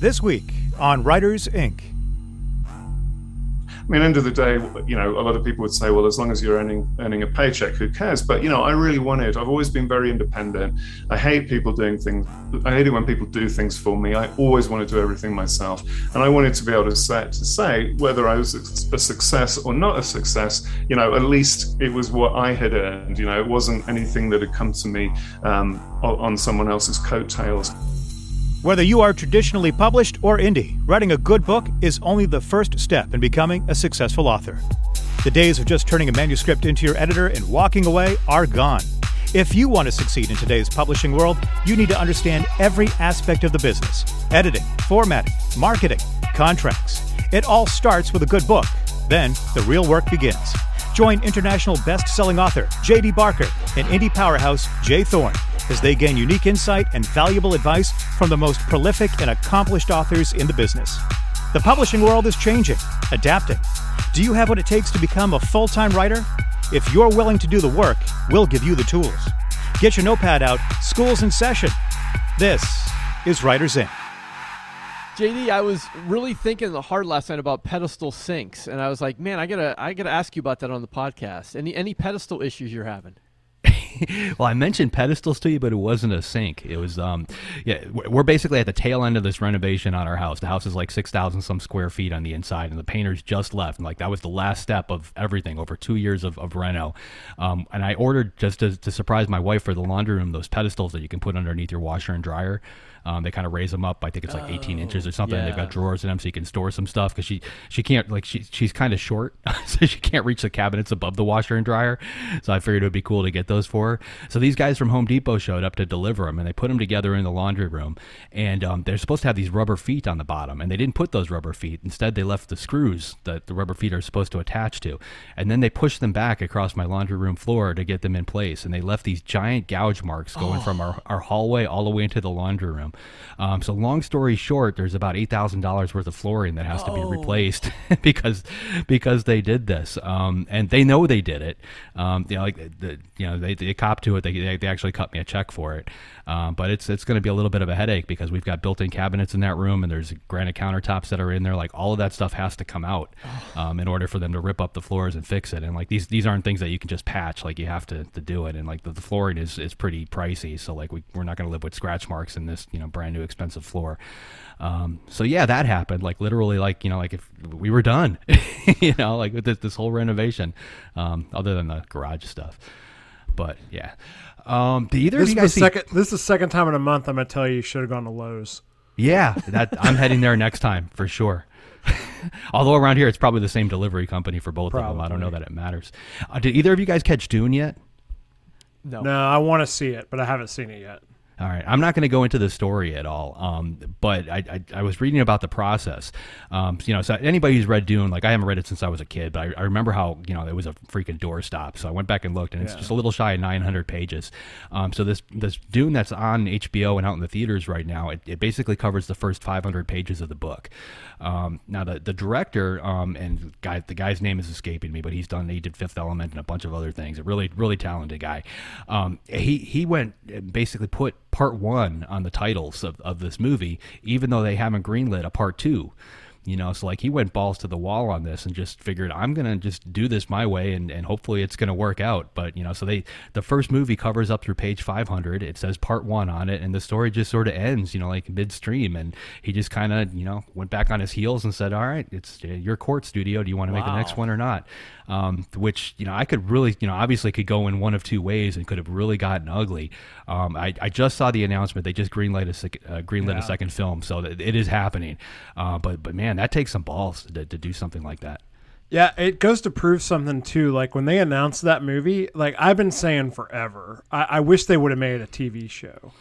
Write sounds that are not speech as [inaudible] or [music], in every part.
this week on Writers Inc. I mean, end of the day, you know, a lot of people would say, well, as long as you're earning earning a paycheck, who cares? But you know, I really wanted. I've always been very independent. I hate people doing things. I hate it when people do things for me. I always want to do everything myself, and I wanted to be able to say, to say whether I was a success or not a success. You know, at least it was what I had earned. You know, it wasn't anything that had come to me um, on someone else's coattails. Whether you are traditionally published or indie, writing a good book is only the first step in becoming a successful author. The days of just turning a manuscript into your editor and walking away are gone. If you want to succeed in today's publishing world, you need to understand every aspect of the business editing, formatting, marketing, contracts. It all starts with a good book. Then the real work begins. Join international best selling author J.D. Barker and indie powerhouse J. Thorn as they gain unique insight and valuable advice from the most prolific and accomplished authors in the business. The publishing world is changing, adapting. Do you have what it takes to become a full time writer? If you're willing to do the work, we'll give you the tools. Get your notepad out, school's in session. This is Writers Inc. JD, I was really thinking hard last night about pedestal sinks, and I was like, man, I gotta, I gotta ask you about that on the podcast. Any, any pedestal issues you're having? [laughs] well, I mentioned pedestals to you, but it wasn't a sink. It was, um, yeah, we're basically at the tail end of this renovation on our house. The house is like 6,000 some square feet on the inside, and the painters just left. And like that was the last step of everything over two years of, of reno. Um, and I ordered just to, to surprise my wife for the laundry room those pedestals that you can put underneath your washer and dryer. Um, they kind of raise them up. I think it's like 18 oh, inches or something. Yeah. They've got drawers in them so you can store some stuff because she she can't like she she's kind of short, [laughs] so she can't reach the cabinets above the washer and dryer. So I figured it would be cool to get those for her. So these guys from Home Depot showed up to deliver them, and they put them together in the laundry room. And um, they're supposed to have these rubber feet on the bottom, and they didn't put those rubber feet. Instead, they left the screws that the rubber feet are supposed to attach to, and then they pushed them back across my laundry room floor to get them in place. And they left these giant gouge marks going oh. from our, our hallway all the way into the laundry room. Um, so long story short, there's about eight thousand dollars worth of flooring that has oh. to be oh. replaced [laughs] because because they did this, um, and they know they did it. Um, you know, like the, you know they, they cop to it. They, they actually cut me a check for it. Um, but it's it's going to be a little bit of a headache because we've got built-in cabinets in that room, and there's granite countertops that are in there. Like all of that stuff has to come out um, in order for them to rip up the floors and fix it. And like these these aren't things that you can just patch. Like you have to, to do it. And like the, the flooring is is pretty pricey. So like we we're not going to live with scratch marks in this you know brand new expensive floor. Um, so yeah, that happened. Like literally, like you know, like if we were done, [laughs] you know, like with this, this whole renovation, um, other than the garage stuff. But yeah, um, do either this of you guys see- second? This is the second time in a month. I'm gonna tell you, you should have gone to Lowe's. Yeah, that I'm heading there next time for sure. [laughs] Although around here it's probably the same delivery company for both probably. of them. I don't know that it matters. Uh, did either of you guys catch Dune yet? No. No, I want to see it, but I haven't seen it yet. All right, I'm not going to go into the story at all, um, but I, I, I, was reading about the process. Um, you know, so anybody who's read Dune, like I haven't read it since I was a kid, but I, I remember how you know it was a freaking doorstop. So I went back and looked, and it's just a little shy of 900 pages. Um, so this this Dune that's on HBO and out in the theaters right now, it, it basically covers the first 500 pages of the book. Um, now the the director um, and guy the guy's name is escaping me, but he's done he did Fifth Element and a bunch of other things. A really really talented guy. Um, he he went basically put part one on the titles of, of this movie, even though they haven't greenlit a part two you know so like he went balls to the wall on this and just figured i'm gonna just do this my way and, and hopefully it's gonna work out but you know so they the first movie covers up through page 500 it says part one on it and the story just sort of ends you know like midstream and he just kind of you know went back on his heels and said all right it's your court studio do you want to wow. make the next one or not um, which you know I could really you know obviously could go in one of two ways and could have really gotten ugly. Um, I, I just saw the announcement they just greenlit a sec- uh, greenlit yeah. a second film, so it is happening. Uh, but but man, that takes some balls to, to do something like that. Yeah, it goes to prove something too. Like when they announced that movie, like I've been saying forever, I, I wish they would have made a TV show.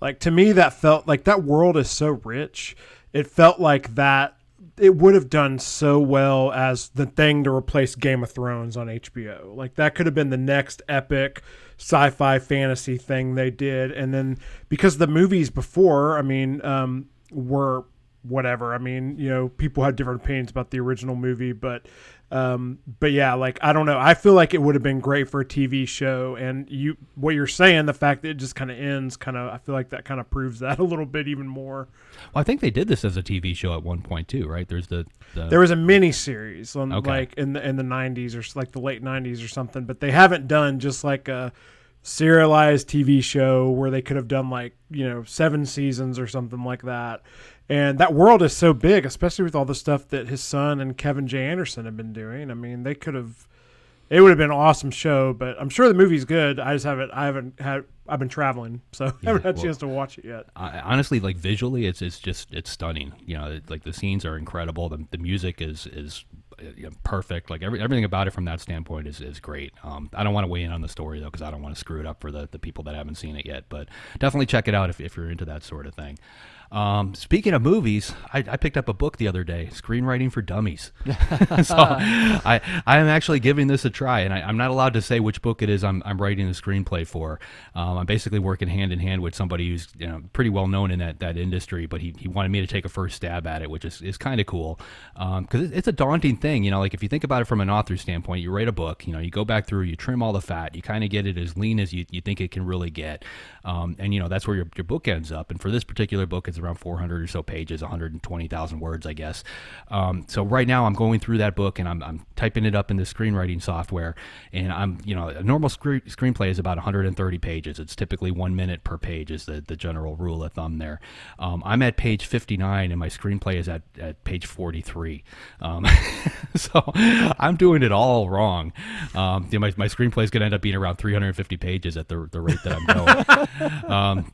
Like to me, that felt like that world is so rich. It felt like that it would have done so well as the thing to replace Game of Thrones on HBO. Like that could have been the next epic sci-fi fantasy thing they did, and then because the movies before, I mean, um, were whatever. I mean, you know, people have different opinions about the original movie, but um, but yeah, like I don't know. I feel like it would have been great for a TV show, and you what you're saying, the fact that it just kind of ends, kind of I feel like that kind of proves that [laughs] a little bit even more. Well, I think they did this as a TV show at one point too, right? There's the, the There was a mini series, on, Okay. like in the in the '90s or like the late '90s or something, but they haven't done just like a serialized TV show where they could have done like you know seven seasons or something like that. And that world is so big, especially with all the stuff that his son and Kevin J. Anderson have been doing. I mean, they could have. It would have been an awesome show, but I'm sure the movie's good. I just haven't. I haven't had. I've been traveling, so [laughs] I haven't had a well- chance to watch it yet. I, honestly, like visually, it's it's just it's stunning. You know, it- like the scenes are incredible. The, the music is is uh, you know, perfect. Like every, everything about it from that standpoint is, is great. Um, I don't want to weigh in on the story though because I don't want to screw it up for the, the people that haven't seen it yet. But definitely check it out if, if you're into that sort of thing. Um, speaking of movies, I, I picked up a book the other day, Screenwriting for Dummies. [laughs] [laughs] so I I am actually giving this a try, and I, I'm not allowed to say which book it is I'm, I'm writing the screenplay for. Um, I'm basically working hand in hand with somebody who's you know pretty well known in that, that industry, but he, he wanted me to take a first stab at it, which is, is kind of cool because it, it's a daunting thing. You know, like if you think about it from an author standpoint, you write a book, you know, you go back through, you trim all the fat, you kind of get it as lean as you, you think it can really get, um, and you know that's where your, your book ends up. And for this particular book, it's around 400 or so pages, 120,000 words, I guess. Um, so right now, I'm going through that book and I'm, I'm typing it up in the screenwriting software, and I'm you know a normal screen, screenplay is about 130 pages. It's typically one minute per page is the, the general rule of thumb there. Um, I'm at page 59 and my screenplay is at, at page 43. Um, [laughs] so I'm doing it all wrong. Um, you know, my, my screenplay is going to end up being around 350 pages at the, the rate that I'm going. [laughs] um,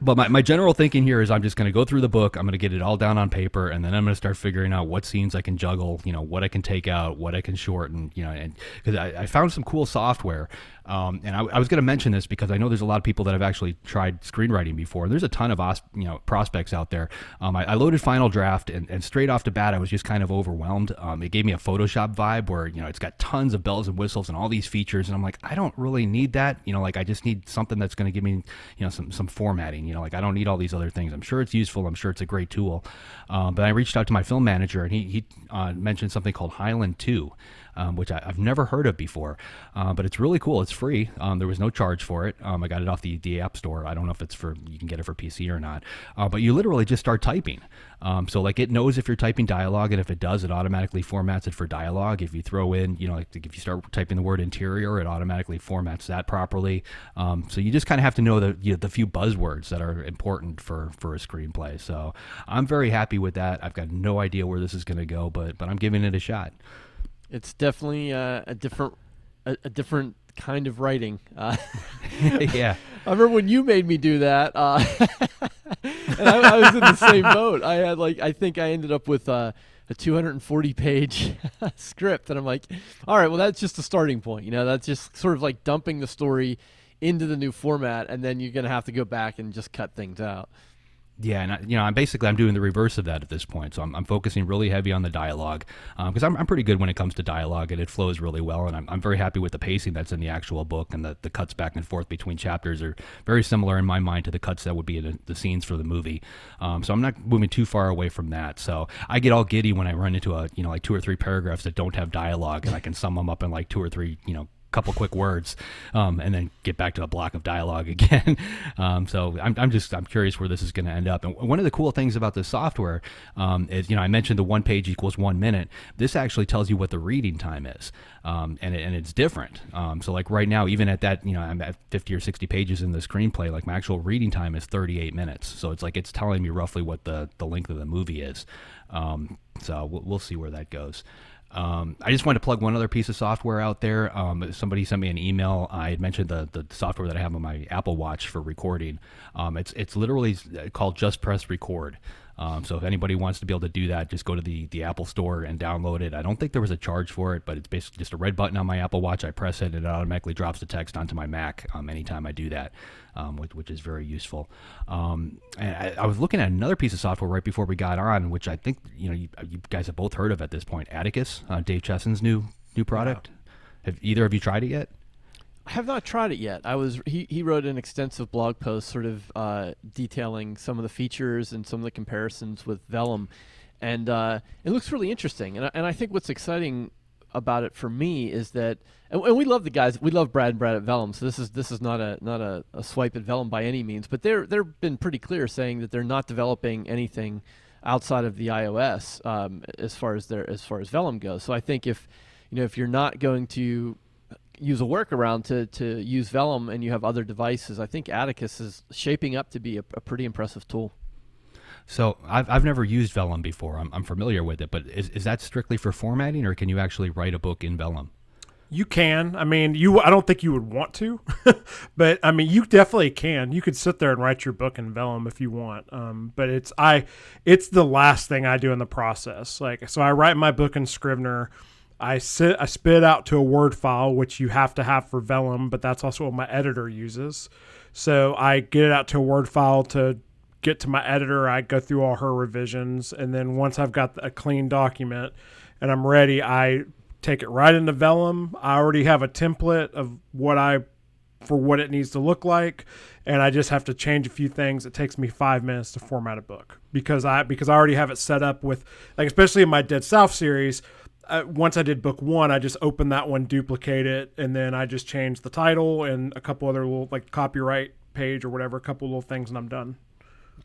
but my, my general thinking here is I'm just going to go through the book. I'm going to get it all down on paper, and then I'm going to start figuring out what scenes I can juggle, you know, what I can take out, what I can shorten, you know, and because I, I found some cool software. Um, and I, I was going to mention this because I know there's a lot of people that have actually tried screenwriting before. There's a ton of os- you know prospects out there. Um, I, I loaded Final Draft, and, and straight off the bat, I was just kind of overwhelmed. Um, it gave me a Photoshop vibe where you know it's got tons of bells and whistles and all these features, and I'm like, I don't really need that. You know, like I just need something that's going to give me you know some some formatting. You know, like I don't need all these other things. I'm sure it's useful. I'm sure it's a great tool. Um, but I reached out to my film manager, and he he uh, mentioned something called Highland Two um, which I, I've never heard of before. Uh, but it's really cool. It's free. Um, there was no charge for it. Um, I got it off the, the App Store. I don't know if it's for you can get it for PC or not. Uh, but you literally just start typing. Um, so like it knows if you're typing dialogue, and if it does, it automatically formats it for dialogue. If you throw in, you know, like if you start typing the word interior, it automatically formats that properly. Um, so you just kind of have to know the you know, the few buzzwords that are important for for a screenplay. So I'm very happy with that. I've got no idea where this is going to go, but but I'm giving it a shot. It's definitely uh, a different a, a different kind of writing. Uh, [laughs] yeah. I remember when you made me do that, uh, [laughs] and I, I was in the same boat. I had like I think I ended up with uh, a 240 page [laughs] script, and I'm like, all right, well that's just a starting point. You know, that's just sort of like dumping the story into the new format, and then you're gonna have to go back and just cut things out. Yeah, and I, you know, I'm basically I'm doing the reverse of that at this point. So I'm, I'm focusing really heavy on the dialogue because I'm, I'm pretty good when it comes to dialogue and it flows really well. And I'm, I'm very happy with the pacing that's in the actual book and the, the cuts back and forth between chapters are very similar in my mind to the cuts that would be in the, the scenes for the movie. Um, so I'm not moving too far away from that. So I get all giddy when I run into a you know like two or three paragraphs that don't have dialogue and I can sum them up in like two or three you know couple quick words um, and then get back to a block of dialogue [laughs] again. Um, so I'm, I'm just i'm curious where this is going to end up. And one of the cool things about this software um, is you know i mentioned the one page equals one minute. This actually tells you what the reading time is um, and, it, and it's different. Um, so like right now even at that you know i'm at 50 or 60 pages in the screenplay like my actual reading time is 38 minutes. So it's like it's telling me roughly what the, the length of the movie is. Um, so we'll, we'll see where that goes um, I just wanted to plug one other piece of software out there. Um, somebody sent me an email. I had mentioned the, the software that I have on my Apple Watch for recording. Um, it's it's literally called Just Press Record. Um, so if anybody wants to be able to do that, just go to the, the Apple Store and download it. I don't think there was a charge for it, but it's basically just a red button on my Apple Watch. I press it, and it automatically drops the text onto my Mac um, anytime I do that, um, which, which is very useful. Um, and I, I was looking at another piece of software right before we got on, which I think you know you, you guys have both heard of at this point. Atticus, uh, Dave Chesson's new new product. Have either of you tried it yet? I have not tried it yet. I was he, he wrote an extensive blog post, sort of uh, detailing some of the features and some of the comparisons with Vellum, and uh, it looks really interesting. And I, and I think what's exciting about it for me is that, and, and we love the guys. We love Brad and Brad at Vellum. So this is this is not a not a, a swipe at Vellum by any means. But they're they've been pretty clear saying that they're not developing anything outside of the iOS um, as far as their as far as Vellum goes. So I think if you know if you're not going to use a workaround to, to use Vellum and you have other devices, I think Atticus is shaping up to be a, a pretty impressive tool. So I've, I've never used Vellum before. I'm, I'm familiar with it, but is, is that strictly for formatting, or can you actually write a book in Vellum? You can. I mean, you. I don't think you would want to, [laughs] but I mean, you definitely can. You could sit there and write your book in Vellum if you want. Um, but it's I, it's the last thing I do in the process. Like, so I write my book in Scrivener. I sit, I spit out to a Word file, which you have to have for Vellum, but that's also what my editor uses. So I get it out to a Word file to get to my editor. I go through all her revisions, and then once I've got a clean document and I'm ready, I take it right into Vellum. I already have a template of what I for what it needs to look like and I just have to change a few things. It takes me 5 minutes to format a book because I because I already have it set up with like especially in my Dead South series uh, once I did book one, I just opened that one, duplicate it, and then I just changed the title and a couple other little like copyright page or whatever, a couple little things, and I'm done.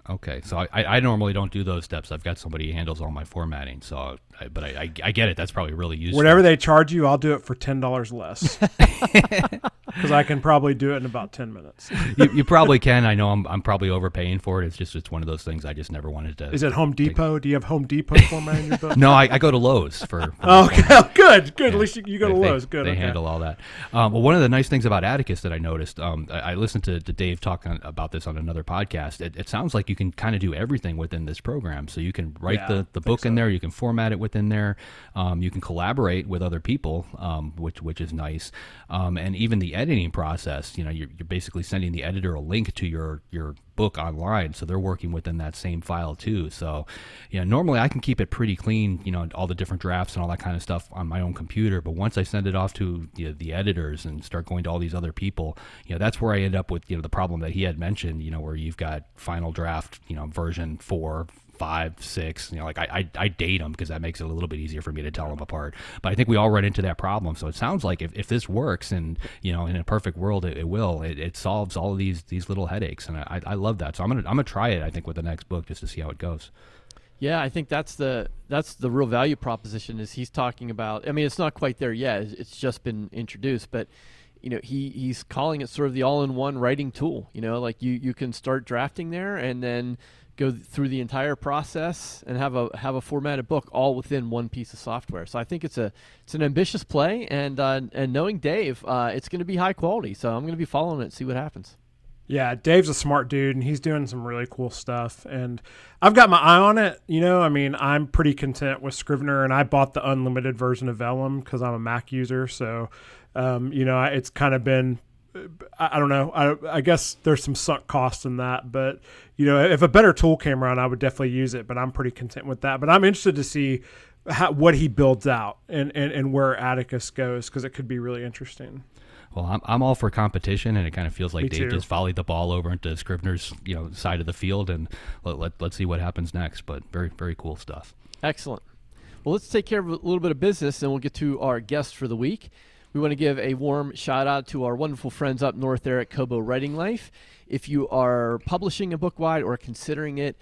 Okay, so I, I normally don't do those steps. I've got somebody who handles all my formatting. So, I, but I, I, I get it. That's probably really useful. Whatever they charge you, I'll do it for ten dollars less. [laughs] Because I can probably do it in about ten minutes. you, you probably can. I know I'm, I'm probably overpaying for it. It's just it's one of those things I just never wanted to. Is it Home Depot? Do you have Home Depot formatting your book? [laughs] No, I, I go to Lowe's for. oh, okay, [laughs] good, good. Yeah. At least you, you go to they, Lowe's. Good. They okay. handle all that. Um, well, one of the nice things about Atticus that I noticed, um, I, I, listened to, to Dave talk on, about this on another podcast. It, it sounds like you can kind of do everything within this program. So you can write Yeah, the, the book think in there, you can format it within there, um, you can collaborate with other people, um, which which is nice, um, and even the editing process. You know, you're, you're basically sending the editor a link to your your book online, so they're working within that same file too. So, you know, normally I can keep it pretty clean, you know, all the different drafts and all that kind of stuff on my own computer. But once I send it off to you know, the editors and start going to all these other people, you know, that's where I end up with you know the problem that he had mentioned. You know, where you've got final draft, you know, version four five, six. You know, like I, I, I date them because that makes it a little bit easier for me to tell them apart. But I think we all run into that problem. So it sounds like if, if this works, and you know, in a perfect world, it, it will. It, it solves all of these these little headaches, and I, I love that. So I'm gonna I'm gonna try it. I think with the next book just to see how it goes. Yeah, I think that's the that's the real value proposition. Is he's talking about? I mean, it's not quite there yet. It's- It's just been introduced, but you know, he he's calling it sort of the all-in-one writing tool. You know, like you you can start drafting there and then go th- through the entire process and have a have a formatted book all within one piece of software. So I think it's a it's an ambitious play, and uh, and knowing Dave, uh, it's going to be high quality. So I'm going to be following it, see what happens. Yeah, Dave's a smart dude and he's doing some really cool stuff. And I've got my eye on it. You know, I mean, I'm pretty content with Scrivener and I bought the unlimited version of Vellum because I'm a Mac user. So, um, you know, it's kind of been, I, I don't know. I, I guess there's some sunk cost in that. But, you know, if a better tool came around, I would definitely use it. But I'm pretty content with that. But I'm interested to see how, what he builds out and, and, and where Atticus goes because it could be really interesting. Well, I'm, I'm all for competition, and it kind of feels like Me Dave too. just volleyed the ball over into Scrivener's you know side of the field, and let, let let's see what happens next. But very very cool stuff. Excellent. Well, let's take care of a little bit of business, and we'll get to our guest for the week. We want to give a warm shout out to our wonderful friends up north there at Kobo Writing Life. If you are publishing a book wide or considering it,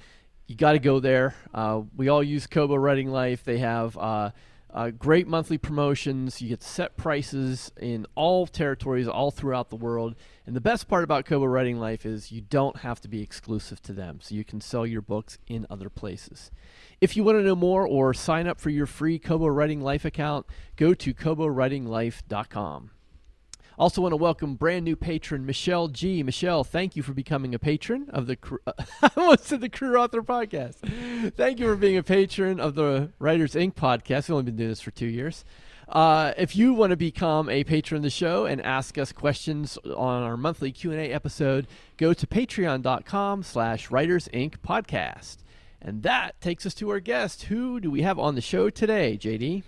you got to go there. Uh, we all use Kobo Writing Life. They have uh, uh, great monthly promotions. You get set prices in all territories, all throughout the world. And the best part about Kobo Writing Life is you don't have to be exclusive to them, so you can sell your books in other places. If you want to know more or sign up for your free Kobo Writing Life account, go to KoboWritingLife.com. Also, want to welcome brand new patron Michelle G. Michelle, thank you for becoming a patron of the. Cr- [laughs] I almost said the Career Author Podcast. Thank you for being a patron of the Writers Inc. podcast. We've only been doing this for two years. Uh, if you want to become a patron of the show and ask us questions on our monthly Q&A episode, go to patreon.com slash Writers Inc. podcast. And that takes us to our guest. Who do we have on the show today, JD?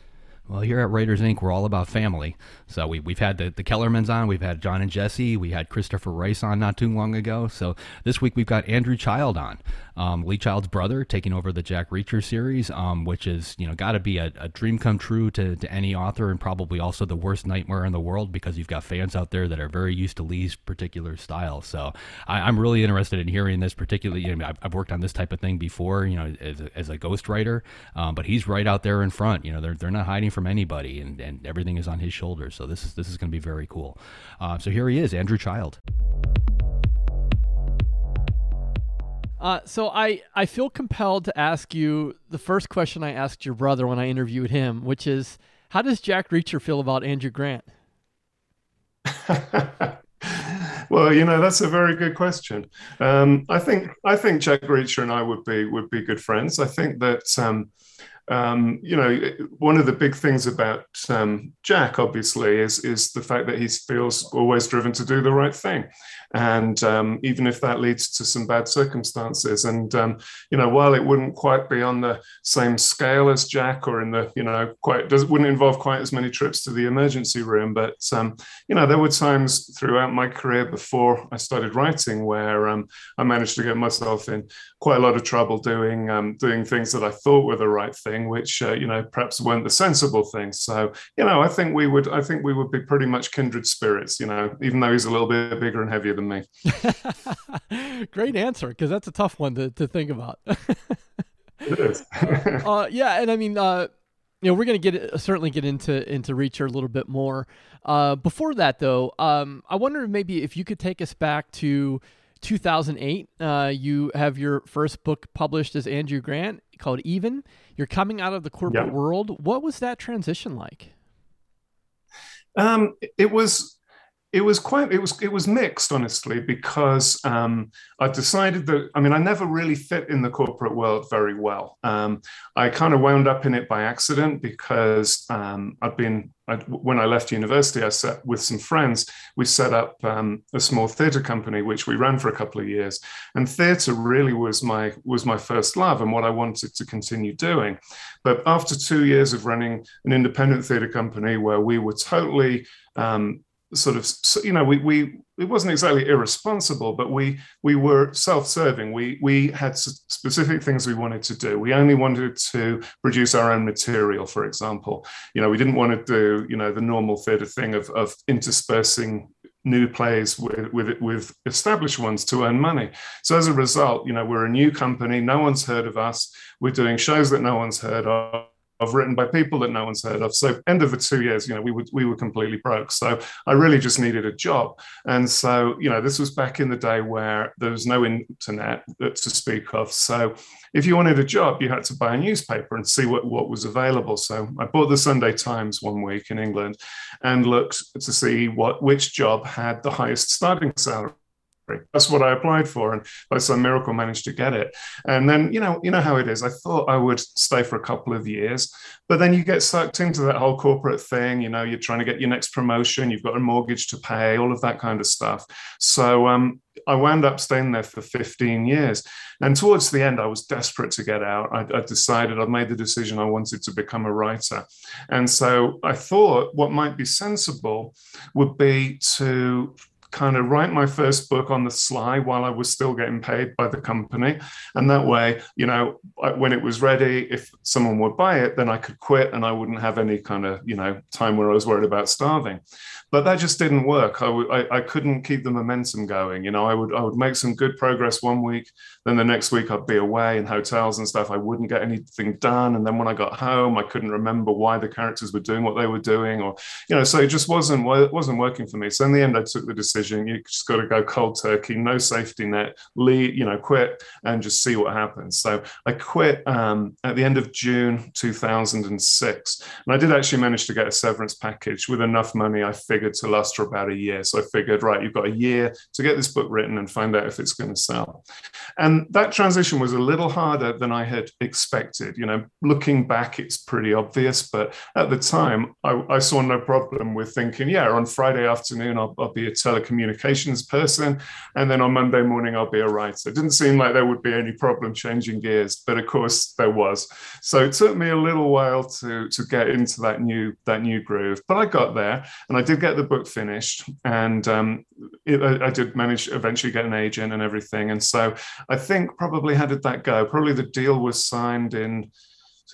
Well, here at Writers Inc., we're all about family. So we, we've had the, the Kellermans on, we've had John and Jesse, we had Christopher Rice on not too long ago. So this week we've got Andrew Child on, um, Lee Child's brother, taking over the Jack Reacher series, um, which is, you know, got to be a, a, dream come true to, to any author and probably also the worst nightmare in the world because you've got fans out there that are very used to Lee's particular style. So I, am really interested in hearing this particularly. You know, I've, I've, worked on this type of thing before, you know, as a, as a ghostwriter, um, but he's right out there in front. You know, they're, they're not hiding from anybody and, and everything is on his shoulders. So this is, this is going to be very cool. Uh, so here he is, Andrew Child. Uh, so I, I feel compelled to ask you the first question I asked your brother when I interviewed him, which is, how does Jack Reacher feel about Andrew Grant? [laughs] well, you know that's a very good question. Um, I think I think Jack Reacher and I would be would be good friends. I think that um, um, you know, one of the big things about um, Jack, obviously, is is the fact that he feels always driven to do the right thing, and um, even if that leads to some bad circumstances, and um, you know, while it wouldn't quite be on the same scale as Jack, or in the you know, quite does wouldn't involve quite as many trips to the emergency room, but um, you know, there were times throughout my career before I started writing where um, I managed to get myself in quite a lot of trouble doing doing things that I thought were the right thing thing, which uh, you know perhaps weren't the sensible things. So you know, I think we would, I think we would be pretty much kindred spirits. You know, even though he's a little bit bigger and heavier than me. [laughs] Great answer, because that's a tough one to to think about. [laughs] it is. [laughs] uh, yeah, and I mean. Uh, you know we're going to get certainly get into into Reacher a little bit more. Uh, before that, though, um, I wonder maybe if you could take us back to 2008. Uh, you have your first book published as Andrew Grant called Even. You're coming out of the corporate yeah. world. What was that transition like? Um, it was it was quite it was it was mixed honestly because um, I decided that I mean I never really fit in the corporate world very well. Um, I kind of wound up in it by accident because um, I'd been I, when I left university I set with some friends we set up um, a small theatre company which we ran for a couple of years and theatre really was my was my first love and what I wanted to continue doing. But after two years of running an independent theatre company where we were totally um, sort of you know we we it wasn't exactly irresponsible but we we were self-serving we we had specific things we wanted to do we only wanted to produce our own material for example you know we didn't want to do you know the normal theater thing of of interspersing new plays with, with with established ones to earn money. So as a result, you know, we're a new company. No one's heard of us. We're doing shows that no one's heard of of written by people that no one's heard of. So end of the two years, you know, we were we were completely broke. So I really just needed a job. And so, you know, this was back in the day where there was no internet to speak of. So if you wanted a job, you had to buy a newspaper and see what, what was available. So I bought the Sunday Times one week in England and looked to see what which job had the highest starting salary that's what I applied for, and by some miracle managed to get it. And then you know, you know how it is. I thought I would stay for a couple of years, but then you get sucked into that whole corporate thing. You know, you're trying to get your next promotion, you've got a mortgage to pay, all of that kind of stuff. So um, I wound up staying there for 15 years. And towards the end, I was desperate to get out. I, I decided, I'd made the decision I wanted to become a writer. And so I thought what might be sensible would be to kind of write my first book on the sly while I was still getting paid by the company. And that way, you know, when it was ready, if someone would buy it, then I could quit and I wouldn't have any kind of, you know, time where I was worried about starving. But that just didn't work. I w- I, I couldn't keep the momentum going. You know, I would I would make some good progress one week, then the next week I'd be away in hotels and stuff. I wouldn't get anything done. And then when I got home, I couldn't remember why the characters were doing what they were doing, or you know, so it just wasn't it wasn't working for me. So in the end, I took the decision decision. You just got to go cold turkey, no safety net, leave, you know, quit and just see what happens. So I quit um, at the end of June 2006. And I did actually manage to get a severance package with enough money, I figured, to last for about a year. So I figured, right, you've got a year to get this book written and find out if it's going to sell. And that transition was a little harder than I had expected. You know, looking back, it's pretty obvious. But at the time, I, I saw no problem with thinking, yeah, on Friday afternoon, I'll, I'll be a telecommunications telecommunications person. And then on Monday morning, I'll be a writer. It didn't seem like there would be any problem changing gears, but of course there was. So it took me a little while to, to get into that new, that new groove, but I got there and I did get the book finished. And um, it, I, I did manage eventually get an agent and everything. And so I think probably how did that go? Probably the deal was signed in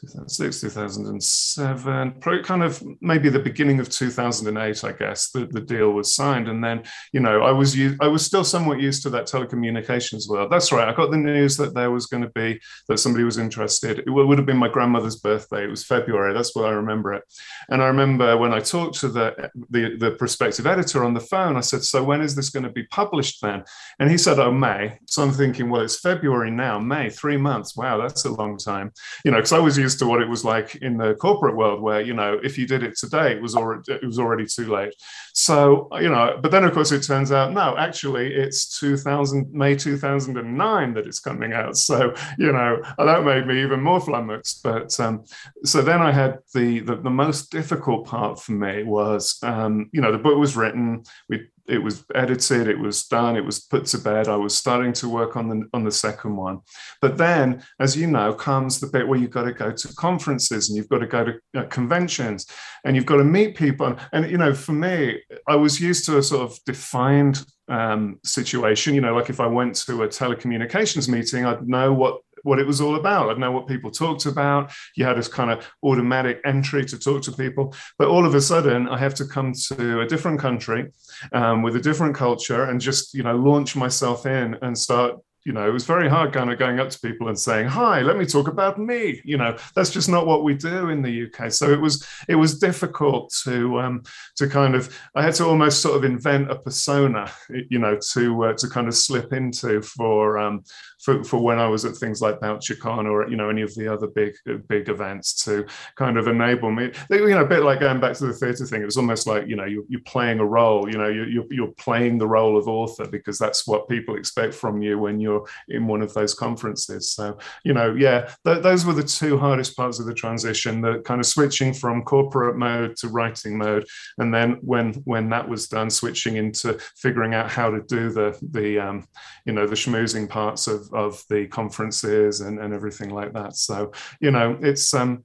2006, 2007, probably kind of maybe the beginning of 2008, I guess, the, the deal was signed. And then, you know, I was I was still somewhat used to that telecommunications world. That's right. I got the news that there was going to be, that somebody was interested. It would have been my grandmother's birthday. It was February. That's what I remember it. And I remember when I talked to the, the, the prospective editor on the phone, I said, so when is this going to be published then? And he said, oh, May. So I'm thinking, well, it's February now, May, three months. Wow, that's a long time. You know, because I was used to what it was like in the corporate world where you know if you did it today it was already it was already too late. So you know but then of course it turns out no actually it's 2000 may 2009 that it's coming out. [laughs] So you know that made me even more flummoxed. But um, so then i had the, the, the most difficult part for me was um, you know the book was written we it was edited, it was done, it was put to bed. I was starting to work on the on the second one. But then, as you know, comes the bit where you've got to go to conferences and you've got to go to uh, conventions and you've got to meet people. And you know, for me, I was used to a sort of defined um, situation. You know, like if I went to a telecommunications meeting, I'd know what what it was all about. I'd know what people talked about. You had this kind of automatic entry to talk to people. But all of a sudden, I have to come to a different country um, with a different culture and just, you know, launch myself in and start you know, it was very hard kind of going up to people and saying, "Hi, let me talk about me." You know, that's just not what we do in the UK. So it was it was difficult to um, to kind of I had to almost sort of invent a persona, you know, to uh, to kind of slip into for um, for, for when I was at things like BoucherCon or you know any of the other big big events to kind of enable me. You know, a bit like going back to the theatre thing. It was almost like you know you're, you're playing a role. You know, you're, you're playing the role of author because that's what people expect from you when you're in one of those conferences. So you know, yeah, th- those were the two hardest parts of the transition. The kind of switching from corporate mode to writing mode, and then when when that was done, switching into figuring out how to do the the um, you know the schmoozing parts of of the conferences and, and everything like that. So, you know, it's um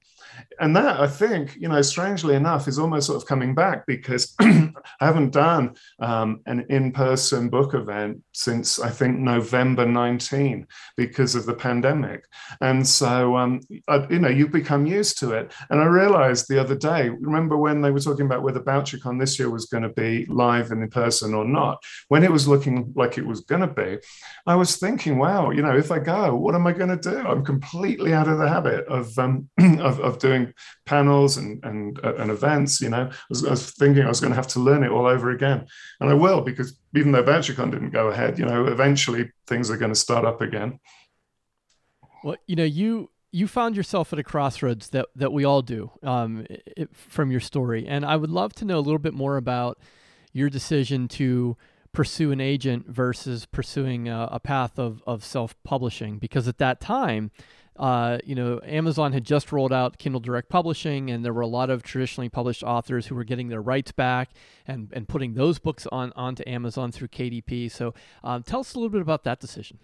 and that I think, you know, strangely enough, is almost sort of coming back because [clears throat] I haven't done um, an in-person book event since I think November 19 because of the pandemic. And so, um, I, you know, you become used to it. And I realized the other day, remember when they were talking about whether BoucherCon this year was going to be live and in person or not? When it was looking like it was going to be, I was thinking, wow, you know, if I go, what am I going to do? I'm completely out of the habit of, um, [clears throat] of, of doing panels and and, uh, and events. You know, I was, I was thinking I was going to have to learn it all over again, and I will because even though BoucherCon didn't go ahead, you know, eventually things are going to start up again. Well, you know, you you found yourself at a crossroads that that we all do um, it, from your story, and I would love to know a little bit more about your decision to pursue an agent versus pursuing a, a path of, of self-publishing because at that time uh, you know, Amazon had just rolled out Kindle Direct Publishing, and there were a lot of traditionally published authors who were getting their rights back and, and putting those books on onto Amazon through KDP. So, um, tell us a little bit about that decision.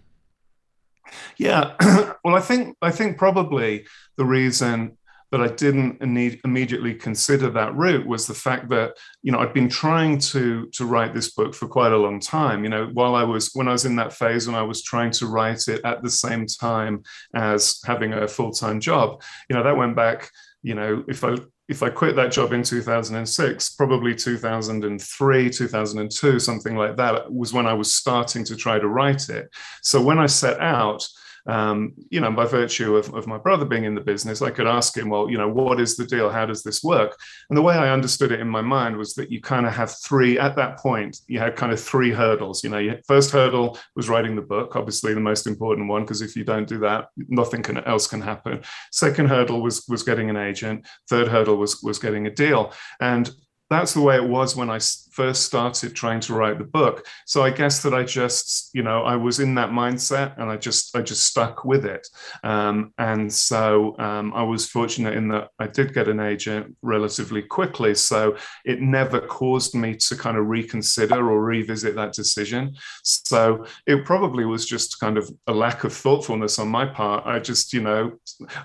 Yeah, [clears throat] well, I think I think probably the reason that I didn't immediately consider that route was the fact that you know I'd been trying to to write this book for quite a long time. You know, while I was when I was in that phase when I was trying to write it at the same time as having a full time job. You know, that went back. You know, if I if I quit that job in 2006, probably 2003, 2002, something like that was when I was starting to try to write it. So when I set out um, you know, by virtue of, of my brother being in the business, I could ask him, well, you know, what is the deal? How does this work? And the way I understood it in my mind was that you kind of have three, at that point, you had kind of three hurdles. You know, your first hurdle was writing the book, obviously the most important one, because if you don't do that, nothing can, else can happen. Second hurdle was was getting an agent. Third hurdle was was getting a deal. And that's the way it was when I first started trying to write the book. So I guess that I just, you know, I was in that mindset and I just, I just stuck with it. Um, and so um, I was fortunate in that I did get an agent relatively quickly. So it never caused me to kind of reconsider or revisit that decision. So it probably was just kind of a lack of thoughtfulness on my part. I just, you know,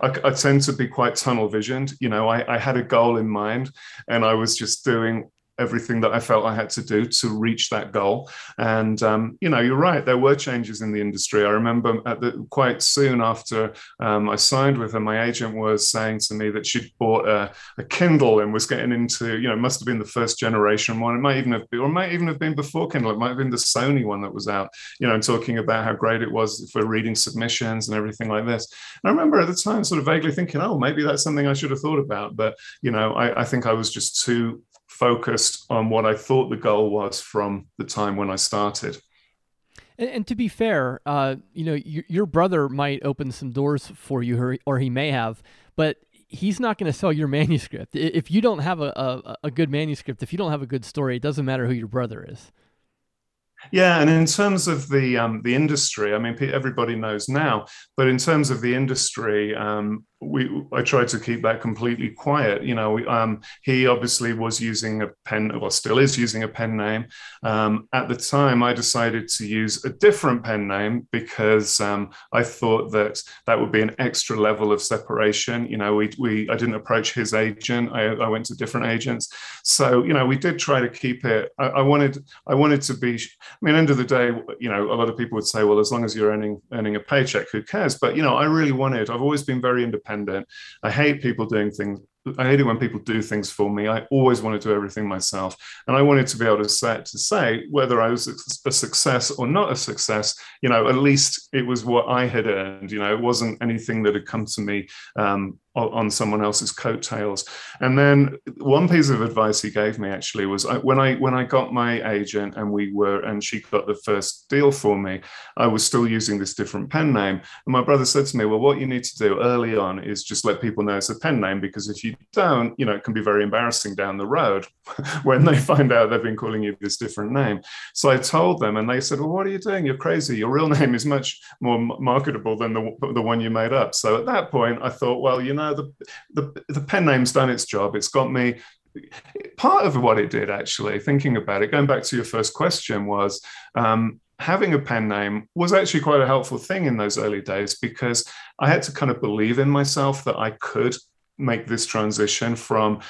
I, I tend to be quite tunnel visioned. You know, I, I had a goal in mind and I was just doing everything that I felt I had to do to reach that goal. And um, you know, you're right. There were changes in the industry. I remember the, quite soon after um, I signed with her, my agent was saying to me that she'd bought a, a, Kindle and was getting into, you know, must have been the first generation one. It might even have been, or might even have been before Kindle. It might have been the Sony one that was out. You know, and talking about how great it was for reading submissions and everything like this. And I remember at the time, sort of vaguely thinking, oh, maybe that's something I should have thought about. But you know, I, I think I was just too focused on what I thought the goal was from the time when I started. And, and to be fair, uh, you know, your, your, brother might open some doors for you, or, or he may have, but he's not going to sell your [laughs] manuscript. If you don't have a, a, a good manuscript, if you don't have a good story, it doesn't matter who your brother is. Yeah, and in terms of the um, the industry, I mean, everybody knows now. But in terms of the industry, um, we I tried to keep that completely quiet. You know, um, he obviously was using a pen, or still is using a pen name. Um, at the time, I decided to use a different pen name because um, I thought that that would be an extra level of separation. You know, we, we I didn't approach his agent. I, I went to different agents. So you know, we did try to keep it. I, I wanted I wanted to be. I mean, end of the day, you know, a lot of people would say, well, as long as you're earning earning a paycheck, who cares? But you know, I really wanted. I've always been very independent independent. I hate people doing things. I hate it when people do things for me. I always want to do everything myself, and I wanted to be able to say to say whether I was a success or not a success. You know, at least it was what I had earned. You know, it wasn't anything that had come to me um, on someone else's coattails. And then one piece of advice he gave me actually was when I when I got my agent and we were and she got the first deal for me, I was still using this different pen name. And my brother said to me, "Well, what you need to do early on is just let people know it's a pen name because if you don't, you know, it can be very embarrassing down the road [laughs] when they find out they've been calling you this different name." So I told them, and they said, "Well, what are you doing? You're crazy. Your real [laughs] name is much more marketable than the the one you made up." So at that point, I thought, well, you know know, the, the, the pen name's done its job. It's got me. Part of what it did, actually, thinking about it, going back to your first question, was um, having a pen name was actually quite a helpful thing in those early days because I had to kind of believe in myself that I could make this transition from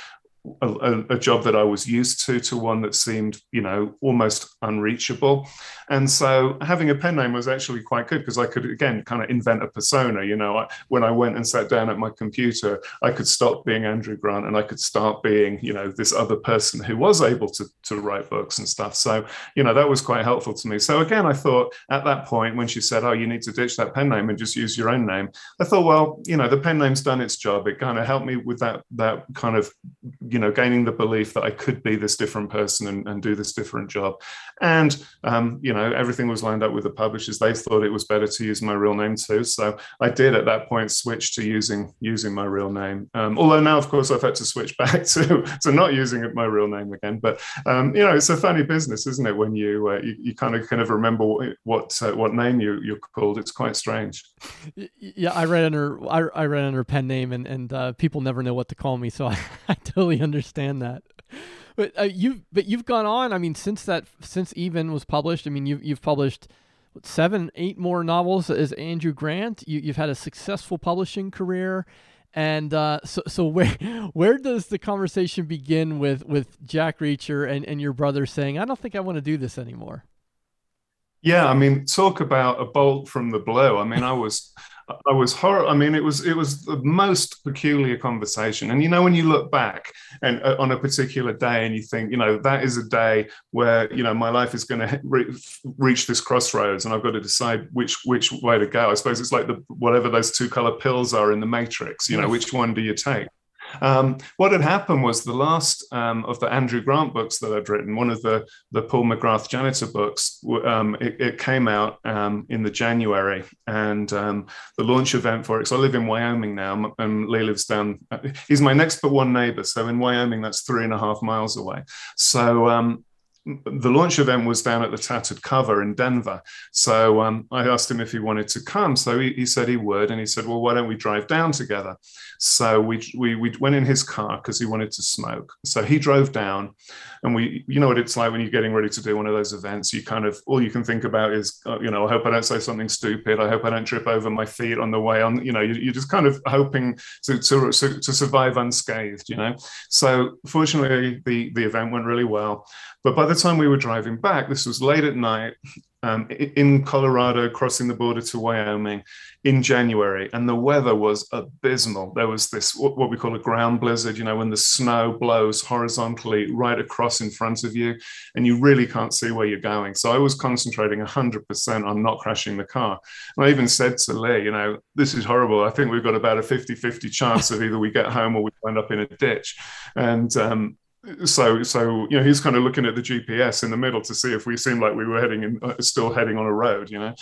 a, a, job that I was used to to one that seemed, you know, almost unreachable. And so having a pen name was actually quite good because I could, again, kind of invent a persona. You know, I, when I went and sat down at my computer, I could stop being Andrew Grant and I could start being, you know, this other person who was able to, to write books and stuff. So, you know, that was quite helpful to me. So again, I thought at that point when she said, oh, you need to ditch that pen name and just use your own name, I thought, well, you know, the pen name's done its job. It kind of helped me with that, that kind of you know, gaining the belief that I could be this different person and, and do this different job. And, um, you know, everything was lined up with the publishers. They thought it was better to use my real name too. So I did at that point switch to using using my real name. Um, although now, of course, I've had to switch [laughs] back to, to not using my real name again. But, um, you know, it's a funny business, isn't it? When you, uh, you, you, kind of kind of remember what what, uh, what name you, you're called. It's quite strange. Yeah, I ran under I, I read under pen name and, and uh, people never know what to call me. So I, [laughs] I totally understand that. But uh, you but you've gone on. I mean, since that since Even was published, I mean, you've you've published seven, eight more novels as Andrew Grant. You, you've had a successful publishing career, and uh, so so where [laughs] where does the conversation begin with with Jack Reacher and and your brother saying, "I don't think I want to do this anymore." Yeah, I mean, talk about a bolt from the blue. I mean, I was I was horror. I mean, it was it was the most peculiar conversation. And you know, when you look back and uh, on a particular day, and you think, you know, that is a day where you know my life is going to re- reach this crossroads, and I've got to decide which which way to go. I suppose it's like the whatever those two color pills are in the Matrix. You know, which one do you take? Um, what had happened was the last um, of the Andrew Grant books that I'd written, one of the the Paul McGrath janitor books, um, it, it, came out um, in the January, and um, the launch event for it. So I live in Wyoming now, and Lee lives down. He's my next but one neighbor. So in Wyoming, that's three and a half miles away. So um, the launch event was down at the Tattered Cover in Denver. So um, I asked him if he wanted to come. So he, he, said he would. And he said, Well, why don't we drive down together? So we, we, we went in his car because he wanted to smoke. So he drove down. And we, you know what it's like when you're getting ready to do one of those events, you kind of, all you can think about is, uh, you know, I hope I don't say something stupid. I hope I don't trip over my feet on the way on. You know, you, are just kind of hoping to, to, to survive unscathed, you know. So fortunately, the, the event went really well. But by the time we were driving back, this was late at night um, in Colorado, crossing the border to Wyoming in January, and the weather was abysmal. There was this, what we call a ground blizzard, you know, when the snow blows horizontally right across in front of you, and you really can't see where you're going. So I was concentrating 100% on not crashing the car. And I even said to Lee, you know, this is horrible. I think we've got about a 50 50 chance of either we get home or we end up in a ditch. And, um, so so you know he's kind of looking at the gps in the middle to see if we seemed like we were heading in uh, still heading on a road you know?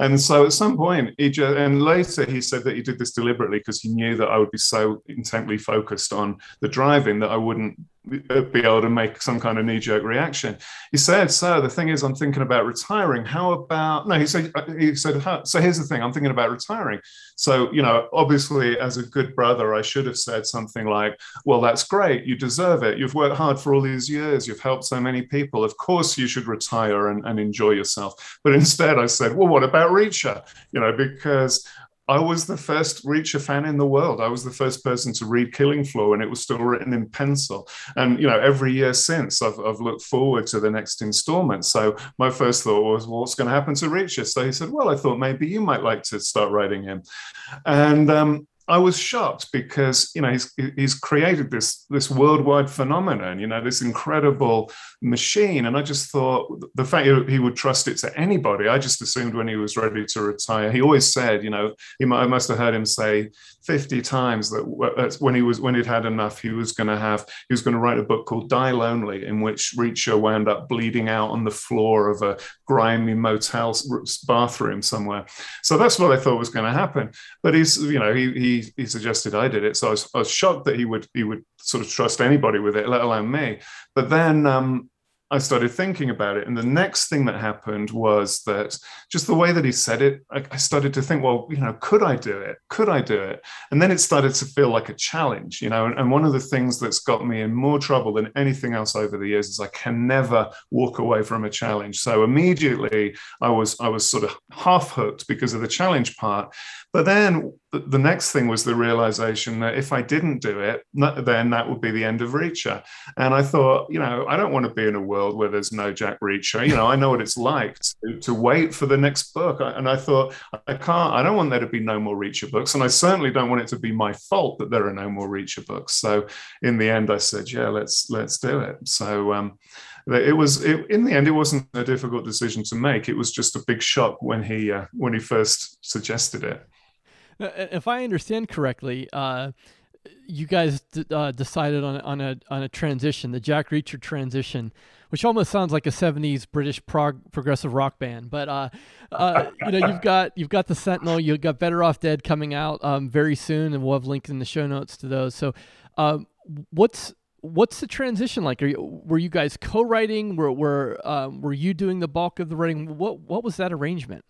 And so at some point he just, and later he said that he did this deliberately because he knew that i would be so intently focused on the driving that i wouldn't be able to make some kind of knee-jerk reaction. He said, "So the thing is, I'm thinking about retiring. How about no?" He said, uh, "He said, so here's the thing. I'm thinking about retiring. So you know, obviously, as a good brother, I should have said something like, "Well, that's great. You deserve it. You've worked hard for all these years. You've helped so many people. Of course, you should retire and, and enjoy yourself." But instead, I said, "Well, what about Reacher? You know, because I was the first Reacher fan in the world. I was the first person to read Killing Floor, and it was still written in pencil. And you know, every year since, I've, I've looked forward to the next installment. So my first thought was, well, what's going to happen to Reacher? So he said, well, I thought maybe you might like to start writing him. And um, I was shocked because you know he's he's created this this worldwide phenomenon, you know, this incredible machine, and I just thought the fact that he would trust it to anybody, I just assumed when he was ready to retire. He always said, you know, he might, I must have heard him say fifty times that uh, when he was when he'd had enough, he was going to have he was going to write a book called Die Lonely, in which Reacher wound up bleeding out on the floor of a grimy motel bathroom somewhere. So that's what I thought was going to happen. But he's you know he he he, suggested I did it. So I was, I was, shocked that he would he would sort of trust anybody with it, let alone me. But then um, I started thinking about it. And the next thing that happened was that just the way that he said it, I, I, started to think, well, you know, could I do it? Could I do it? And then it started to feel like a challenge, you know. And, and one of the things that's got me in more trouble than anything else over the years is I can never walk away from a challenge. So immediately I was I was sort of half hooked because of the challenge part. But then the next thing was the realization that if I didn't do it, then that would be the end of Reacher. And I thought, you know, I don't want to be in a world where there's no Jack Reacher. You know, I know what it's like to, to wait for the next book. And I thought, I can't, I don't want there to be no more Reacher books. And I certainly don't want it to be my fault that there are no more Reacher books. So in the end, I said, yeah, let's, let's do it. So, um, it was it, in the end it wasn't a difficult decision to make it was just a big shock when he uh, when he first suggested it if I understand correctly, uh, you guys d- uh, decided on on a on a transition, the Jack Reacher transition, which almost sounds like a '70s British prog- progressive rock band. But uh, uh, you know, you've got you've got the Sentinel, you've got Better Off Dead coming out um, very soon, and we'll have links in the show notes to those. So, um, what's what's the transition like? Are you, were you guys co-writing? Were were um, were you doing the bulk of the writing? What what was that arrangement?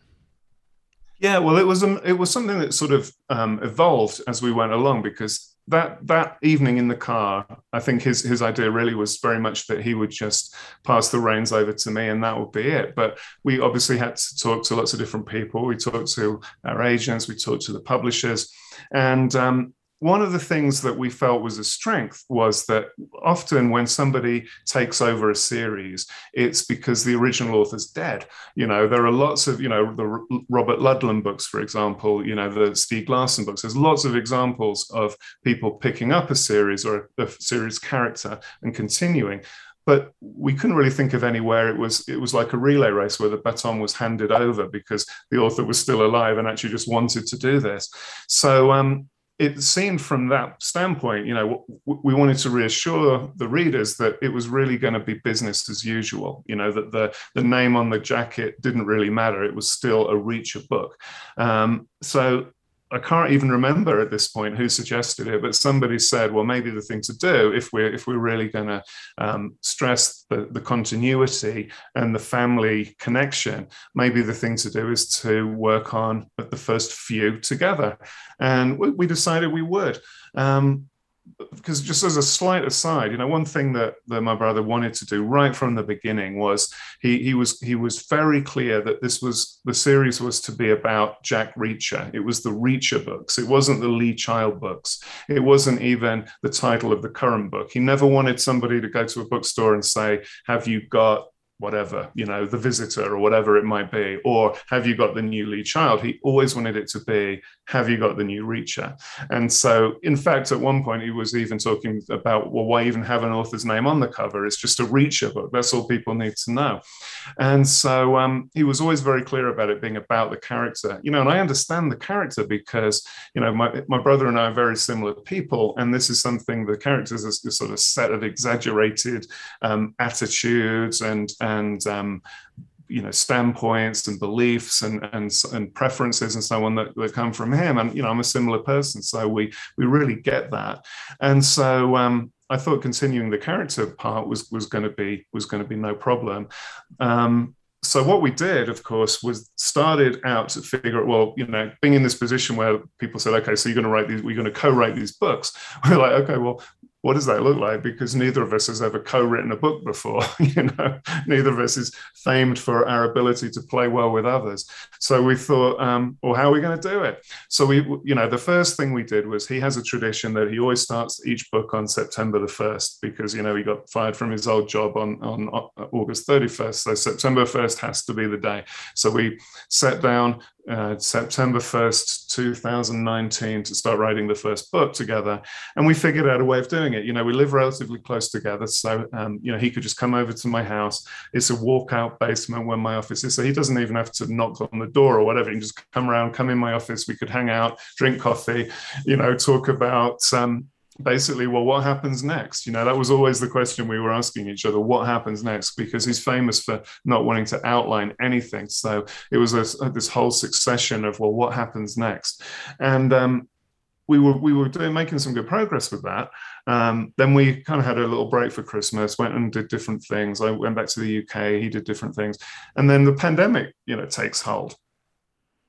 Yeah, well, it was um, it was something that sort of um, evolved as we went along because that that evening in the car, I think his his idea really was very much that he would just pass the reins over to me and that would be it. But we obviously had to talk to lots of different people. We talked to our agents, we talked to the publishers, and um, one of the things that we felt was a strength was that often when somebody takes over a series, it's because the original author's dead. You know, there are lots of, you know, the Robert Ludlum books, for example, you know, the Stieg Larsson books. There's lots of examples of people picking up a series or a, a series character and continuing but we couldn't really think of anywhere it was it was like a relay race where the baton was handed over because the author was still alive and actually just wanted to do this so um, it seemed from that standpoint, you know, we wanted to reassure the readers that it was really going to be business as usual. You know, that the the name on the jacket didn't really matter; it was still a Reacher book. Um, so I can't even remember at this point who suggested it, but somebody said, well, maybe the thing to do if we're if we're really going to um, stress the, the continuity and the family connection, maybe the thing to do is to work on the first few together, and we, we decided we would. Um, because just as a slight aside, you know, one thing that, that my brother wanted to do right from the beginning was he he was he was very clear that this was the series was to be about Jack Reacher. It was the Reacher books. It wasn't the Lee Child books. It wasn't even the title of the current book. He never wanted somebody to go to a bookstore and say, "Have you got whatever, you know, the visitor or whatever it might be, or have you got the new Lee Child? He always wanted it to be, have you got the new Reacher? And so, in fact, at one point he was even talking about, well, why even have an author's name on the cover? It's just a Reacher book. That's all people need to know. And so um, he was always very clear about it being about the character, you know, and I understand the character because, you know, my, my brother and I are very similar people. And this is something the characters is a sort of set of exaggerated um, attitudes and um, you know standpoints and beliefs and and, and preferences and so on that, that come from him and you know i'm a similar person so we we really get that and so um I thought continuing the character part was was going to be was going to be no problem. Um, so what we did, of course, was started out to figure out, well, you know, being in this position where people said, okay, so you're going to write these, we're going to co-write these books. [laughs] We're like, okay, well, what does that look like? Because neither of us has ever co-written a book before. [laughs] you know, neither of us is famed for our ability to play well with others. So we thought, um, well, how are we going to do it? So we, you know, the first thing we did was he has a tradition that he always starts each book on September the first because you know he got fired from his old job on on August 31st. So September 1st has to be the day. So we sat down, uh, September 1st, 2019, to start writing the first book together. And we figured out a way of doing it. You know, we live relatively close together. So, um, you know, he could just come over to my house. It's a walkout basement where my office is. So he doesn't even have to knock on the door or whatever. He can just come around, come in my office. We could hang out, drink coffee, you know, talk about, um, basically, well, what happens next? You know, that was always the question we were asking each other what happens next? Because he's famous for not wanting to outline anything. So it was this whole succession of, well, what happens next? And um, we were we were doing making some good progress with that. Um, then we kind of had a little break for Christmas, went and did different things. I went back to the UK, he did different things, and then the pandemic, you know, takes hold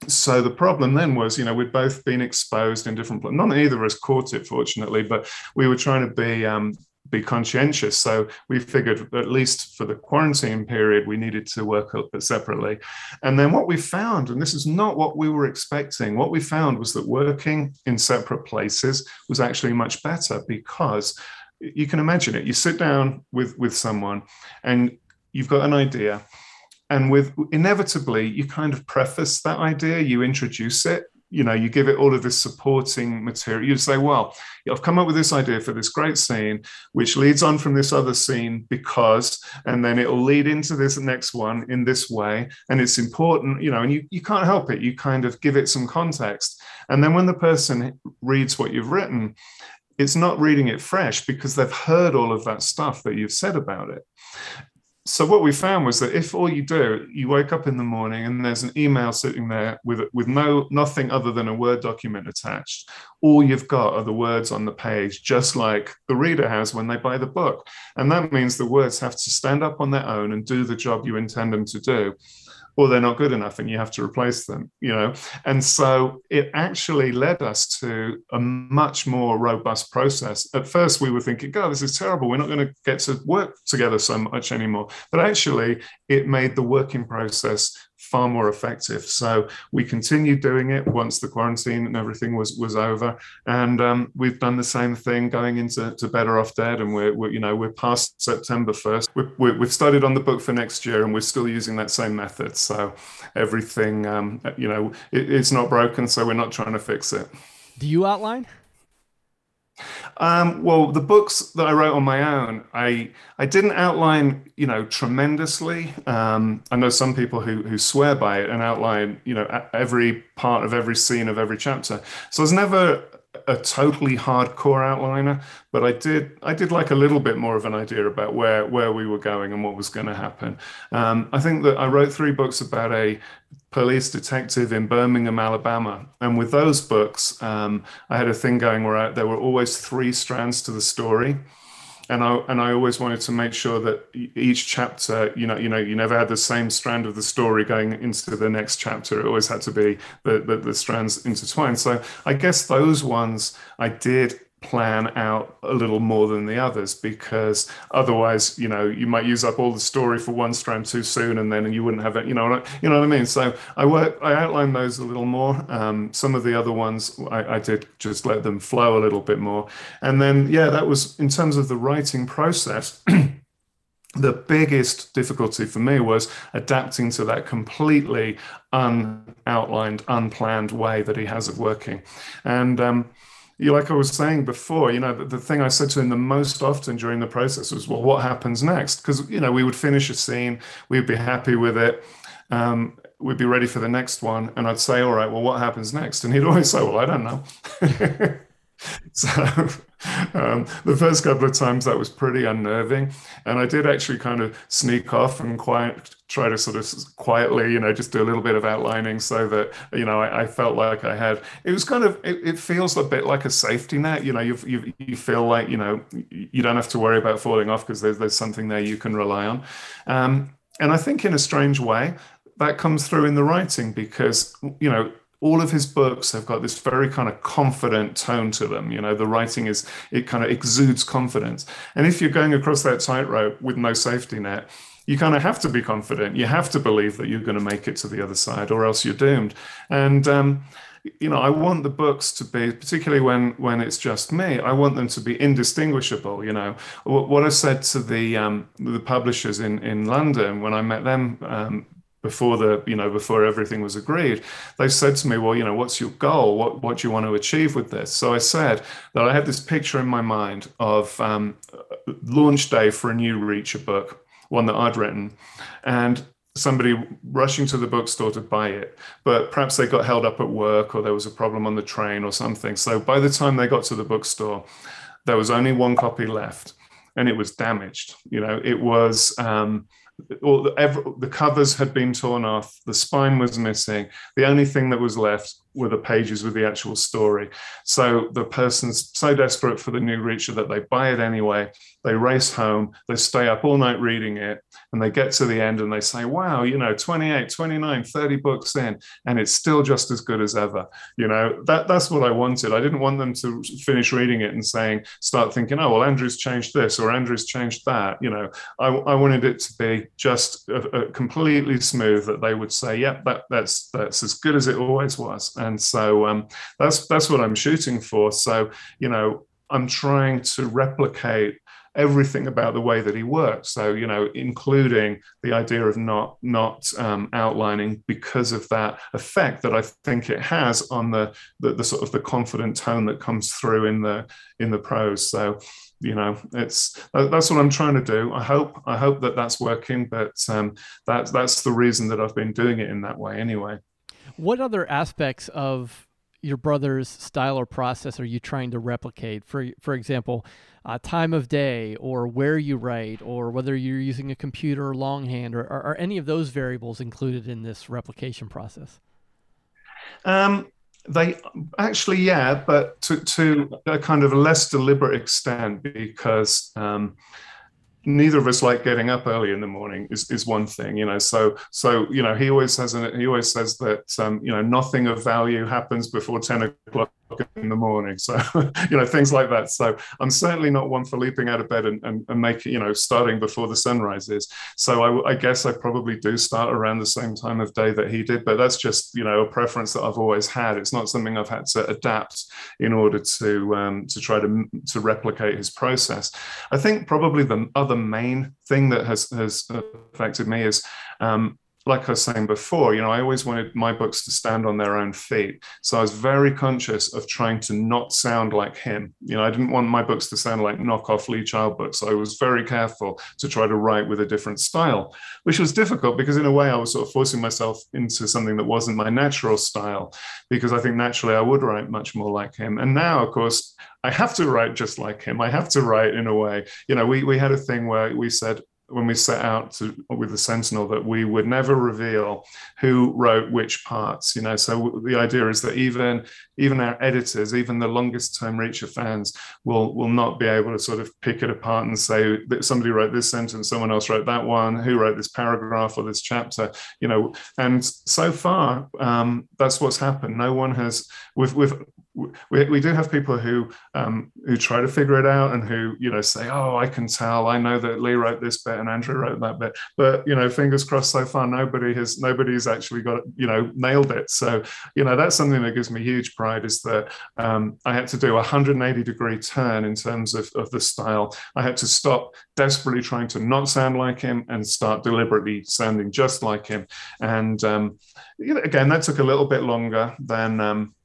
so the problem then was, you know, we'd both been exposed in different. Places, not either of us caught it, fortunately, but we were trying to be um, be conscientious. So we figured, at least for the quarantine period, we needed to work separately. And then what we found, and this is not what we were expecting, what we found was that working in separate places was actually much better because you can imagine it. You sit down with with someone, and you've got an idea and with inevitably you kind of preface that idea you introduce it you know you give it all of this supporting material. You say well i've come up with this idea for this great scene which leads on from this other scene because and then it'll lead into this next one in this way and it's important you know and you, you can't help it. You kind of give it some context. And then when the person reads what you've written it's not reading it fresh because they've heard all of that stuff that you've said about it so what we found was that if all you do you wake up in the morning and there's an email sitting there with with no nothing other than a word document attached all you've got are the words on the page just like the reader has when they buy the book. And that means the words have to stand up on their own and do the job you intend them to do or they're not good enough and you have to replace them you know? And so it actually led us to a much more robust process. At first we were thinking god this is terrible. We're not going to get to work together so much anymore. But actually it made the working process far more effective. So we continued doing it once the quarantine and everything was was over, and um, we've done the same thing going into to Better Off Dead, and we're, we're you know we're past September first. we have started on the book for next year, and we're still using that same method. So everything, um, you know, it, it's not broken, so we're not trying to fix it. Do you outline? Um, well, the books that I wrote on my own, I I didn't outline, you know, tremendously. Um, I know some people who who swear by it and outline, you know, every part of every scene of every chapter. So I was never a totally hardcore outliner, but I did I did like a little bit more of an idea about where where we were going and what was going to happen. Um, I think that I wrote three books about a police detective in Birmingham, Alabama, and with those books, um, I had a thing going where I, there were always three strands to the story and I and I always wanted to make sure that each chapter, you know, you know, you never had the same strand of the story going into the next chapter. It always had to be the the, the strands intertwined. So I guess those ones I did plan out a little more than the others because otherwise you know you might use up all the story for one strand too soon and then you wouldn't have it you know you know what i mean? So i work i outlined those a little more. Um, some of the other ones I, I did just let them flow a little bit more. And then yeah that was in terms of the writing process [clears throat] the biggest difficulty for me was adapting to that completely unoutlined unplanned way that he has of working. And um, like I was saying before, you know, the, the, thing I said to him the most often during the process was, well, what happens next? Because, you know, we would finish a scene, we'd be happy with it. Um, we'd be ready for the next one. And I'd say, all right, well, what happens next? And he'd always say, well, I don't know. [laughs] so um, the first couple of times that was pretty unnerving. And I did actually kind of sneak off and quiet, try to sort of quietly, you know, just do a little bit of outlining so that, you know, I, I felt like I had, it was kind of, it, it, feels a bit like a safety net, you know, you you you feel like, you know, you don't have to worry about falling off because there's, there's something there you can rely on. Um, and I think in a strange way, that comes through in the writing because, you know, all of his books have got this very kind of confident tone to them. You know, the writing is, it kind of exudes confidence. And if you're going across that tightrope with no safety net, you kind of have to be confident. You have to believe that you're going to make it to the other side, or else you're doomed. And, um, you know, I want the books to be, particularly when when it's just me, I want them to be indistinguishable. You know, what I said to the um, the publishers in in London when I met them um, before the you know before everything was agreed they said to me well you know what's your goal? What what do you want to achieve with this? So i said that i had this picture in my mind of um, launch day for a new reacher book one that i'd written and somebody rushing to the bookstore to buy it. But perhaps they got held up at work or there was a problem on the train or something. So by the time they got to the bookstore there was only one copy left and it was damaged. You know it was um, all the, every, the covers had been torn off, the spine was missing. The only thing that was left were the pages with the actual story. So the person's so desperate for the new Reacher that they buy it anyway. They race home, they stay up all night reading it, and they get to the end and they say, wow, you know, 28, 29, 30 books in, and it's still just as good as ever. You know, that, that's what I wanted. I didn't want them to finish reading it and saying, start thinking, oh, well, Andrew's changed this or Andrew's changed that. You know, I, I wanted it to be just a, a completely smooth that they would say, yep, that, that's, that's as good as it always was. And so um, that's, that's what I'm shooting for. So, you know, I'm trying to replicate everything about the way that he works. So, you know, including the idea of not not um, outlining because of that effect that I think it has on the, the, the sort of the confident tone that comes through in the in the prose. So, you know, it's that's what I'm trying to do. I hope I hope that that's working, but um, that's that's the reason that I've been doing it in that way anyway. What other aspects of your brother's style or process are you trying to replicate? For for example, uh, time of day, or where you write, or whether you're using a computer or longhand, or are, any of those variables included in this replication process? Um, they actually, yeah, but to, to a kind of a less deliberate extent because. Um, neither of us like getting up early in the morning is, is one thing you know so so you know he always says he always says that um, you know nothing of value happens before 10 o'clock in the morning. So, [laughs] you know, things like that. So I'm certainly not one for leaping out of bed and, and, and making, you know, starting before the sun rises. So I, I, guess I probably do start around the same time of day that he did, but that's just, you know, a preference that I've always had. It's not something I've had to adapt in order to, um, to try to, to replicate his process. I think probably the other main thing that has, has affected me is, um, like I was saying before, you know, I always wanted my books to stand on their own feet. So I was very conscious of trying to not sound like him. You know, I didn't want my books to sound like knockoff Lee Child books. So I was very careful to try to write with a different style, which was difficult because in a way I was sort of forcing myself into something that wasn't my natural style, because I think naturally I would write much more like him. And now, of course, I have to write just like him. I have to write in a way. You know, we we had a thing where we said, when we set out to with the Sentinel that we would never reveal who wrote which parts. You know, so the idea is that even even our editors, even the longest term Reacher fans, will will not be able to sort of pick it apart and say that somebody wrote this sentence, someone else wrote that one, who wrote this paragraph or this chapter. You know, and so far um, that's what's happened. No one has. We've we've we, we do have people who um, who try to figure it out and who you know say oh i can tell. I know that lee wrote this bit and andrew wrote that bit. But you know fingers crossed so far nobody has nobody's actually got you know nailed it. So you know that's something that gives me huge pride is that um, i had to do a 180 degree turn in terms of, of the style. I had to stop desperately trying to not sound like him and start deliberately sounding just like him. And um, you know, again that took a little bit longer than um,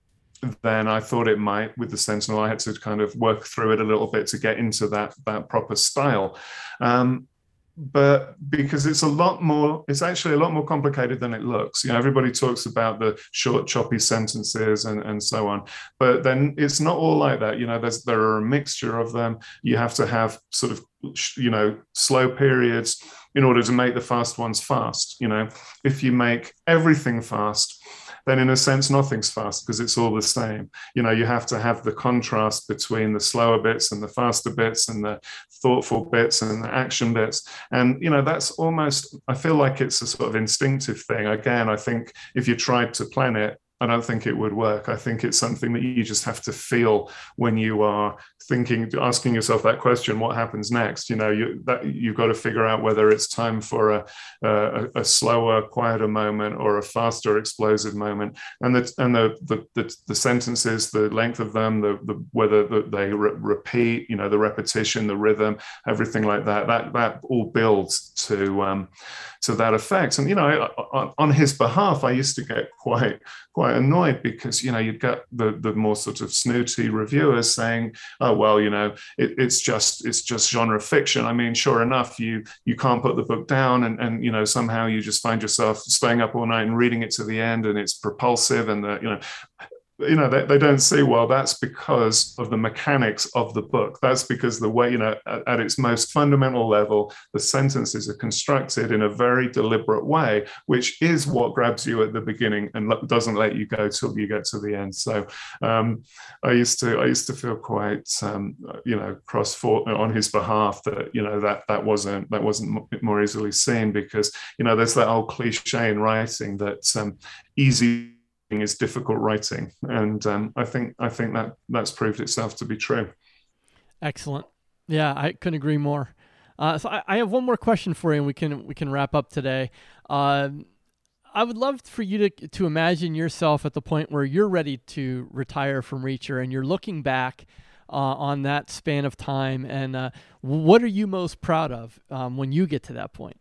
than I thought it might with the Sentinel. I had to kind of work through it a little bit to get into that that proper style. Um, but because it's a lot more, it's actually a lot more complicated than it looks. You know, everybody talks about the short, choppy sentences and, and so on, but then it's not all like that. You know, there's there are a mixture of them. You have to have sort of, you know, slow periods in order to make the fast ones fast. You know, if you make everything fast, then in a sense nothing's fast because it's all the same. You know you have to have the contrast between the slower bits and the faster bits and the thoughtful bits and the action bits. And you know that's almost i feel like it's a sort of instinctive thing. Again i think if you tried to plan it I don't think it would work. I think it's something that you just have to feel when you are thinking, asking yourself that question: What happens next? You know, you that you've got to figure out whether it's time for a, a, a slower, quieter moment or a faster, explosive moment. And the and the the, the, the sentences, the length of them, the, the whether the, they re- repeat, you know, the repetition, the rhythm, everything like that. That that all builds to um, to that effect. And you know, on, on his behalf, I used to get quite quite annoyed because you know you'd get the the more sort of snooty reviewers saying, "Oh Oh, well, you know, it, it's just it's just genre fiction." I mean, sure enough, you you can't put the book down, and and you know somehow you just find yourself staying up all night and reading it to the end, and it's propulsive, and the you know you know they, they don't see well that's because of the mechanics of the book. That's because the way you know at, at, its most fundamental level the sentences are constructed in a very deliberate way which is what grabs you at the beginning and doesn't let you go till you get to the end. So um, i used to i used to feel quite um, you know cross fought on his behalf that you know that that wasn't that wasn't more easily seen because you know there's that old cliche in writing that um, easy is difficult writing, and um, I think I think that that's proved itself to be true. Excellent. Yeah, I couldn't agree more. Uh, so I, I, have one more question for you, and we can we can wrap up today. Uh, I would love for you to to imagine yourself at the point where you're ready to retire from Reacher, and you're looking back uh, on that span of time. And uh, what are you most proud of um, when you get to that point?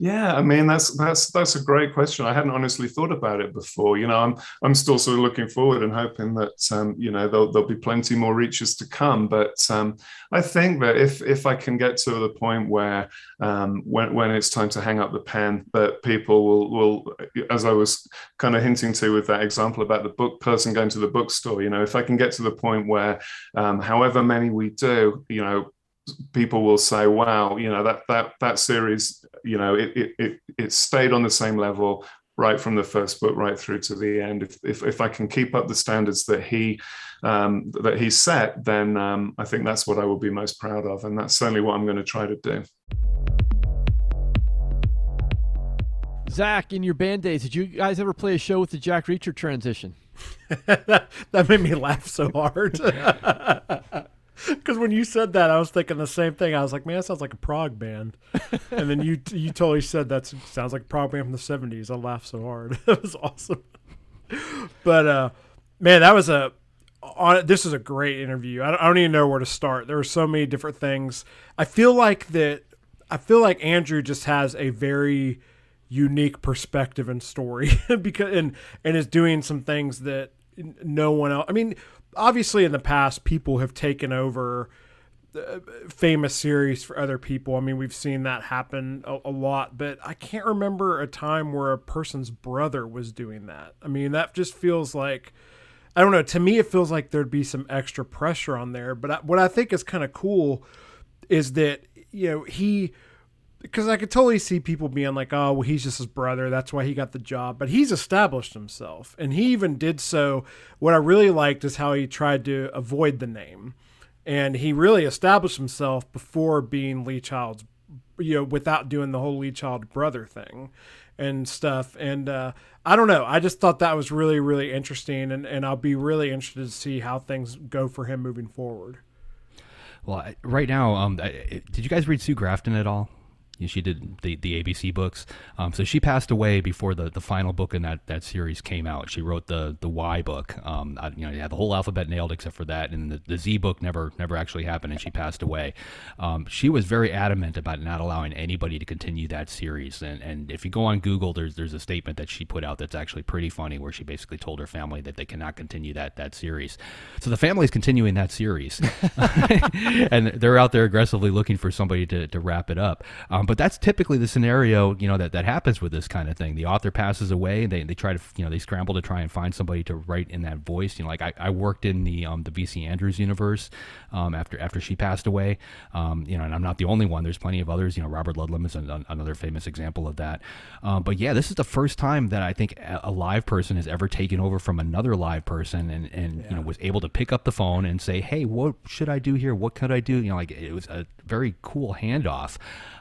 Yeah, I mean that's that's that's a great question. I hadn't honestly thought about it before. You know, I'm I'm still sort of looking forward and hoping that um, you know there'll there'll be plenty more Reachers to come. But um, I think that if if I can get to the point where um, when when it's time to hang up the pen, that people will will as I was kind of hinting to with that example about the book person going to the bookstore. You know, if I can get to the point where um, however many we do, you know, people will say, "Wow, you know that that that series you know, it, it, it, it stayed on the same level right from the first book right through to the end. If, if, if I can keep up the standards that he um, that he set, then um, I think that's what I will be most proud of, and that's certainly what I'm going to try to do. Zach, in your band days, did you guys ever play a show with the Jack Reacher transition? that, [laughs] that made me laugh so hard. [laughs] [laughs] Because when you said that, I was thinking the same thing. I was like, man, that sounds like a prog band. and then you you totally said that sounds like a prog band from the '70s. I laughed so hard. [laughs] it was awesome. but uh, man, that was a this is a great interview. I don't, I don't even know where to start. There were so many different things. I feel like that. I feel like Andrew just has a very unique perspective and story [laughs] because and and is doing some things that no one else. I mean, obviously in the past people have taken over uh, famous series for other people. I mean, we've seen that happen a, a, lot, but I can't remember a time where a person's brother was doing that. I mean, that just feels like I don't know. To me, it feels like there'd be some extra pressure on there. But I, what I think is kind of cool is that you know he because I could totally see people being like, "Oh, well, he's just his brother. That's why he got the job." But he's established himself, and he even did so. What I really liked is how he tried to avoid the name, and he really established himself before being Lee Child's, you know, without doing the whole Lee Child brother thing and stuff. And uh, I don't know. I just thought that was really, really interesting, and and I'll be really interested to see how things go for him moving forward. Well, right now, um, did you guys read Sue Grafton at all? She did the, the ABC books. Um, so she passed away before the, the final book in that, that series came out. She wrote the the Y book. Um, I, you know, you had the whole alphabet nailed except for that, and the, the Z book never never actually happened, and she passed away. Um, she was very adamant about not allowing anybody to continue that series. And and if you go on Google, there's there's a statement that she put out that's actually pretty funny, where she basically told her family that they cannot continue that that series. So the family is continuing that series, [laughs] [laughs] and they're out there aggressively looking for somebody to, to wrap it up. Um, but but that's typically the scenario, you know, that, that happens with this kind of thing. The author passes away, and they, they try to, you know, they scramble to try and find somebody to write in that voice. You know, like I, I worked in the um, the VC Andrews universe um, after after she passed away. Um, you know, and I'm not the only one. There's plenty of others. You know, Robert Ludlum is an, another famous example of that. Um, but yeah, this is the first time that I think a live person has ever taken over from another live person and and yeah. you know was able to pick up the phone and say, hey, what should I do here? What could I do? You know, like it was a very cool handoff.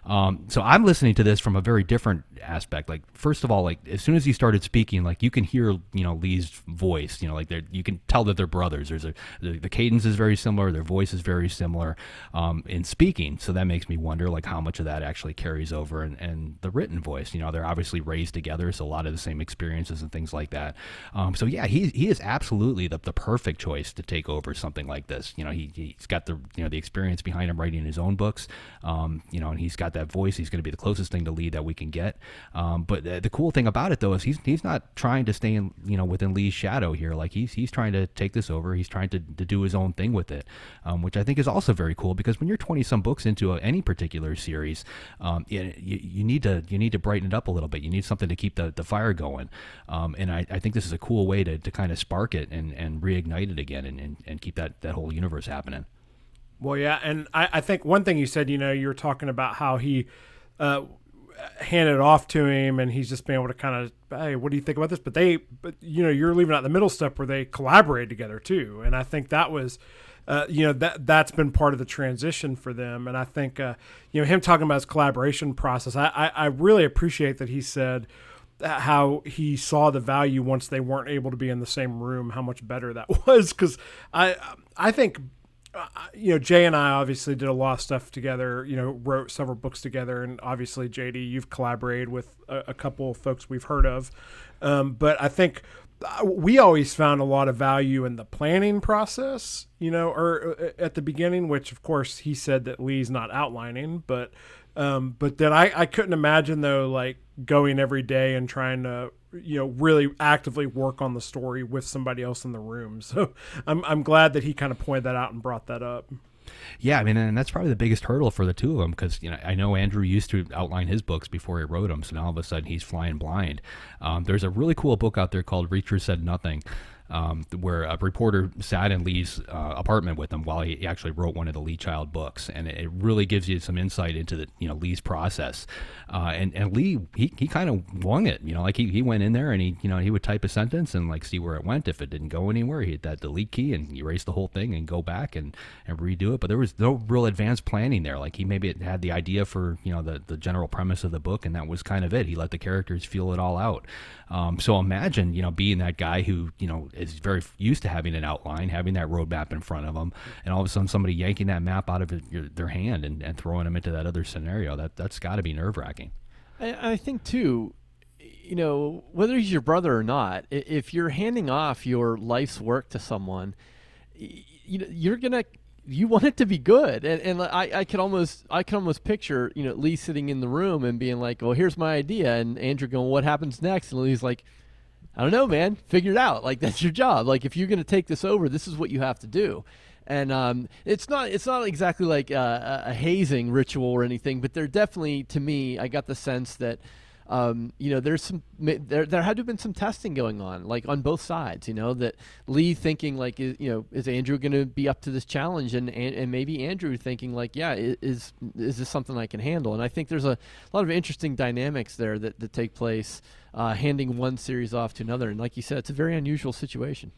Um, so I'm listening to this from a very different aspect. Like, first of all, like as soon as he started speaking, like you can hear, you know, Lee's voice. You know, like they're you can tell that they're brothers. There's a the, the cadence is very similar. Their voice is very similar um, in speaking. So that makes me wonder, like, how much of that actually carries over and and the written voice. You know, they're obviously raised together, so a lot of the same experiences and things like that. Um, so yeah, he he is absolutely the, the perfect choice to take over something like this. You know, he he's got the you know the experience behind him writing his own books. Um, you know, and he's got that voice. He's going to be the closest thing to Lee that we can get. Um, but the, the, cool thing about it though is he's he's not trying to stay in you know within Lee's shadow here. Like he's he's trying to take this over. He's trying to, to do his own thing with it, um, which I think is also very cool because when you're 20 some books into a, any particular series, um, you, you, need to you need to brighten it up a little bit. You need something to keep the, the fire going. Um, and I, I think this is a cool way to, to kind of spark it and, and reignite it again and, and, and keep that, that whole universe happening. Well, yeah, and I, I think one thing you said, you know, you were talking about how he uh, handed it off to him, and he's just been able to kind of, hey, what do you think about this? But they, but you know, you're leaving out the middle step where they collaborate together too, and I think that was. Uh, you know that that's been part of the transition for them, and I think uh, you know him talking about his collaboration process. I, I, I really appreciate that he said how he saw the value once they weren't able to be in the same room. How much better that [laughs] was because I I think uh, you know, J. and I obviously did a lot of stuff together. You know, wrote several books together, and obviously, JD, you've collaborated with a, a couple of folks we've heard of. Um, but I think uh, we always found a lot of value in the planning process. You know, or uh, at the beginning, which of course he said that Lee's not outlining, but um, but then I, I couldn't imagine though, like going every day and trying to you know really actively work on the story with somebody else in the room. [laughs] So I'm I'm glad that he kind of pointed that out and brought that up. Yeah, I mean, and that's probably the biggest hurdle for the two of them because you know I know Andrew used to outline his books before he wrote them, so now all of a sudden he's flying blind. Um, there's a really cool book out there called Reacher Said Nothing, um, where a reporter sat in Lee's uh, apartment with him while he actually wrote one of the Lee Child books, and it, really gives you some insight into the you know Lee's process. Uh, and and Lee he, he kind of wung it, you know, like he, he went in there and he you know he would type a sentence and like see where it went. If it didn't go anywhere, he hit that delete key and erase the whole thing and go back and and redo it. But there was no real advanced planning there. Like he maybe had the idea for you know the the general premise of the book, and that was kind of it. He let the characters feel it all out. Um, so imagine you know being that guy who you know is very used to having an outline, having that roadmap in front of them, and all of a sudden somebody yanking that map out of your, their hand and, and throwing them into that other scenario. That that's got to be nerve wracking. I, I think too. You know, whether he's your brother or not, if you're handing off your life's work to someone, you know, you're gonna you want it to be good, and and I I could almost I could almost picture you know Lee sitting in the room and being like, well, here's my idea, and Andrew going, what happens next, and Lee's like. I don't know, man. Figure it out. Like [laughs] that's your job. Like if you're going to take this over, this is what you have to do and um, it's not it's not exactly like a, a, hazing ritual or anything, but they're definitely to me. I got the sense that. Um, you know, there's some there. There had to have been some testing going on, like on both sides. You know, that Lee thinking like, is, you know, is Andrew going to be up to this challenge, and, and and maybe Andrew thinking like, yeah, is is this something I can handle? And I think there's a lot of interesting dynamics there that that take place, uh, handing one series off to another. And like you said, it's a very unusual situation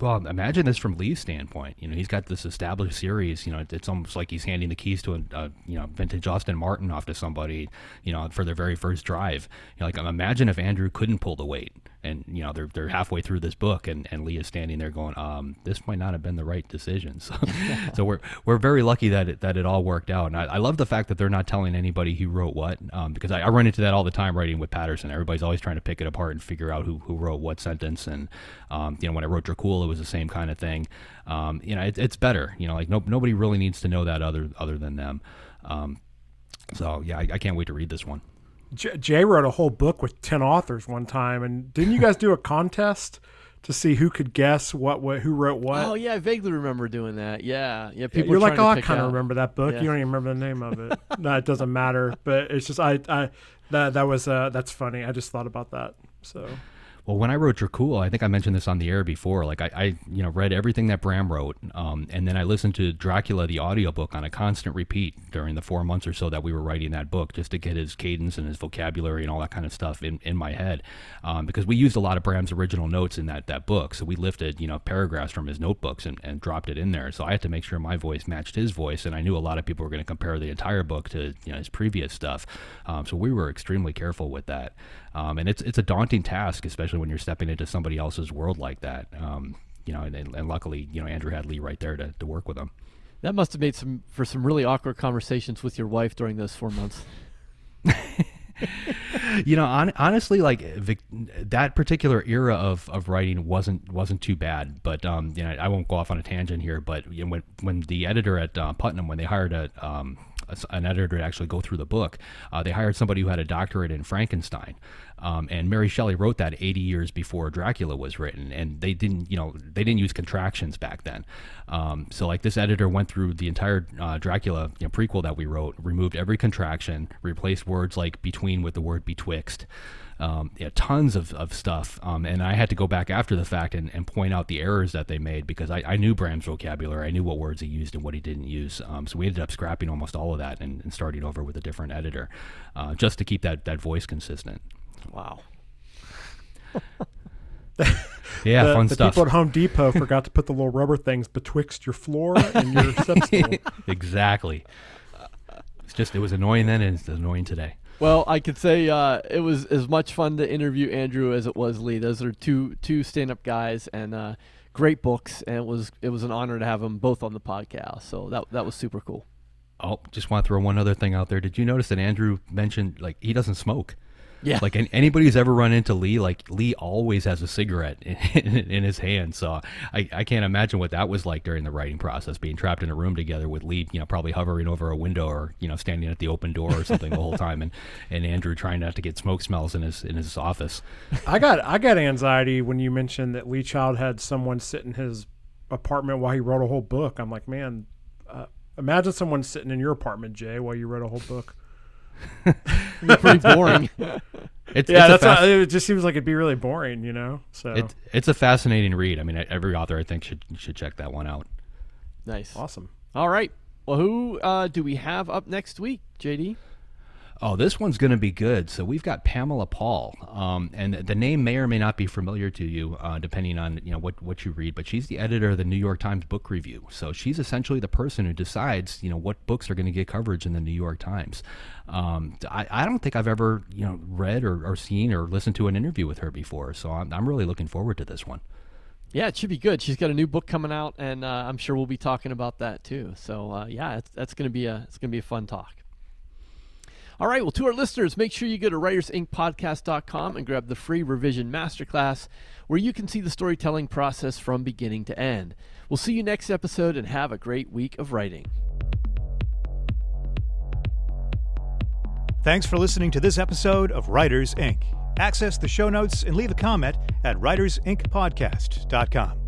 well, imagine this from Lee's standpoint. You know, he's got this established series. You know, it's almost like he's handing the keys to a, a, uh, you know vintage Aston Martin off to somebody. You know, for their very first drive. You know, like imagine if Andrew couldn't pull the weight and you know they're they're halfway through this book and, and Lee is standing there going um, this might not have been the right decision. [laughs] So, so we're we're very lucky that it, that it all worked out. And I, I love the fact that they're not telling anybody who wrote what um, because I, I, run into that all the time writing with Patterson. Everybody's always trying to pick it apart and figure out who, who wrote what sentence. And um, you know when I wrote Dracula it was the same kind of thing. Um, you know it, it's better you know like no, nobody really needs to know that other other than them. Um, so yeah I, I can't wait to read this one J- Jay wrote a whole book with ten authors one time, and didn't you guys do a contest to see who could guess what, what who wrote what? Oh yeah, I vaguely remember doing that. Yeah, yeah. People you're like, oh, I kind of remember that book. Yeah. You don't even remember the name of it. [laughs] no, it doesn't matter. But it's just I, I that that was uh, that's funny. I just thought about that. So well, when I wrote Dracula, I think I mentioned this on the air before. Like I, I you know, read everything that Bram wrote, um, and then I listened to Dracula the audiobook on a constant repeat during the four months or so that we were writing that book, just to get his cadence and his vocabulary and all that kind of stuff in, in my head. Um, because we used a lot of Bram's original notes in that that book, so we lifted you know paragraphs from his notebooks and, and dropped it in there. So I had to make sure my voice matched his voice, and I knew a lot of people were going to compare the entire book to you know his previous stuff. Um, so we were extremely careful with that. Um, and it's it's a daunting task, especially when you're stepping into somebody else's world like that. Um, you know, and, and, luckily, you know, Andrew had Lee right there to, to work with him. That must have made some for some really awkward conversations with your wife during those four months. [laughs] you know, on, honestly, like Vic, that particular era of, of writing wasn't wasn't too bad. But um, you know, I won't go off on a tangent here. But you know, when when the editor at uh, Putnam, when they hired a um, an editor to actually go through the book. Uh, they hired somebody who had a doctorate in Frankenstein. Um, and Mary Shelley wrote that 80 years before Dracula was written, and they didn't, you know, they didn't use contractions back then. Um, so like this editor went through the entire uh, Dracula you know, prequel that we wrote, removed every contraction, replaced words like between with the word betwixt um, yeah, tons of, of stuff. Um, and I had to go back after the fact and, and point out the errors that they made because I, I knew Bram's vocabulary. I knew what words he used and what he didn't use. Um, so we ended up scrapping almost all of that and, and starting over with a different editor uh, just to keep that, that voice consistent. Wow. [laughs] yeah, the, fun the stuff. People at Home Depot forgot to put the little rubber things betwixt your floor and your [laughs] step stool. exactly. It's just it was annoying then, and it's annoying today. Well, I could say uh, it was as much fun to interview Andrew as it was Lee. Those are two two stand up guys and uh, great books, and it was it was an honor to have them both on the podcast. So that that was super cool. Oh, just want to throw one other thing out there. Did you notice that Andrew mentioned like he doesn't smoke? Yeah. Like anybody who's ever run into Lee, like Lee always has a cigarette in, [laughs] in, in, his hand. So I, I can't imagine what that was like during the writing process, being trapped in a room together with Lee, you know, probably hovering over a window or, you know, standing at the open door or something the whole time and, and Andrew trying not to get smoke smells in his in his office. I got I got anxiety when you mentioned that Lee Child had someone sit in his apartment while he wrote a whole book. I'm like, man, uh, imagine someone sitting in your apartment, J., while you wrote a whole book. Pretty boring. [laughs] It's, yeah, it's that's fast, it. Just seems like it'd be really boring, you know. So it, it's a fascinating read. I mean, every author I think should should check that one out. Nice, awesome. All right. Well, who uh, do we have up next week, JD? Oh, this one's going to be good. So we've got Pamela Paul, um, and the name may or may not be familiar to you, uh, depending on you know what what you read. But she's the editor of the New York Times Book Review, so she's essentially the person who decides you know what books are going to get coverage in the New York Times. Um, I, I don't think I've ever you know read or, or seen or listened to an interview with her before, so I'm, I'm really looking forward to this one. Yeah, it should be good. She's got a new book coming out, and uh, I'm sure we'll be talking about that too. So uh, yeah, that's going to be a it's going to be a fun talk. All right, well, to our listeners, make sure you go to writersincpodcast.com and grab the free revision masterclass where you can see the storytelling process from beginning to end. We'll see you next episode and have a great week of writing. Thanks for listening to this episode of Writers Inc. Access the show notes and leave a comment at writersincpodcast.com.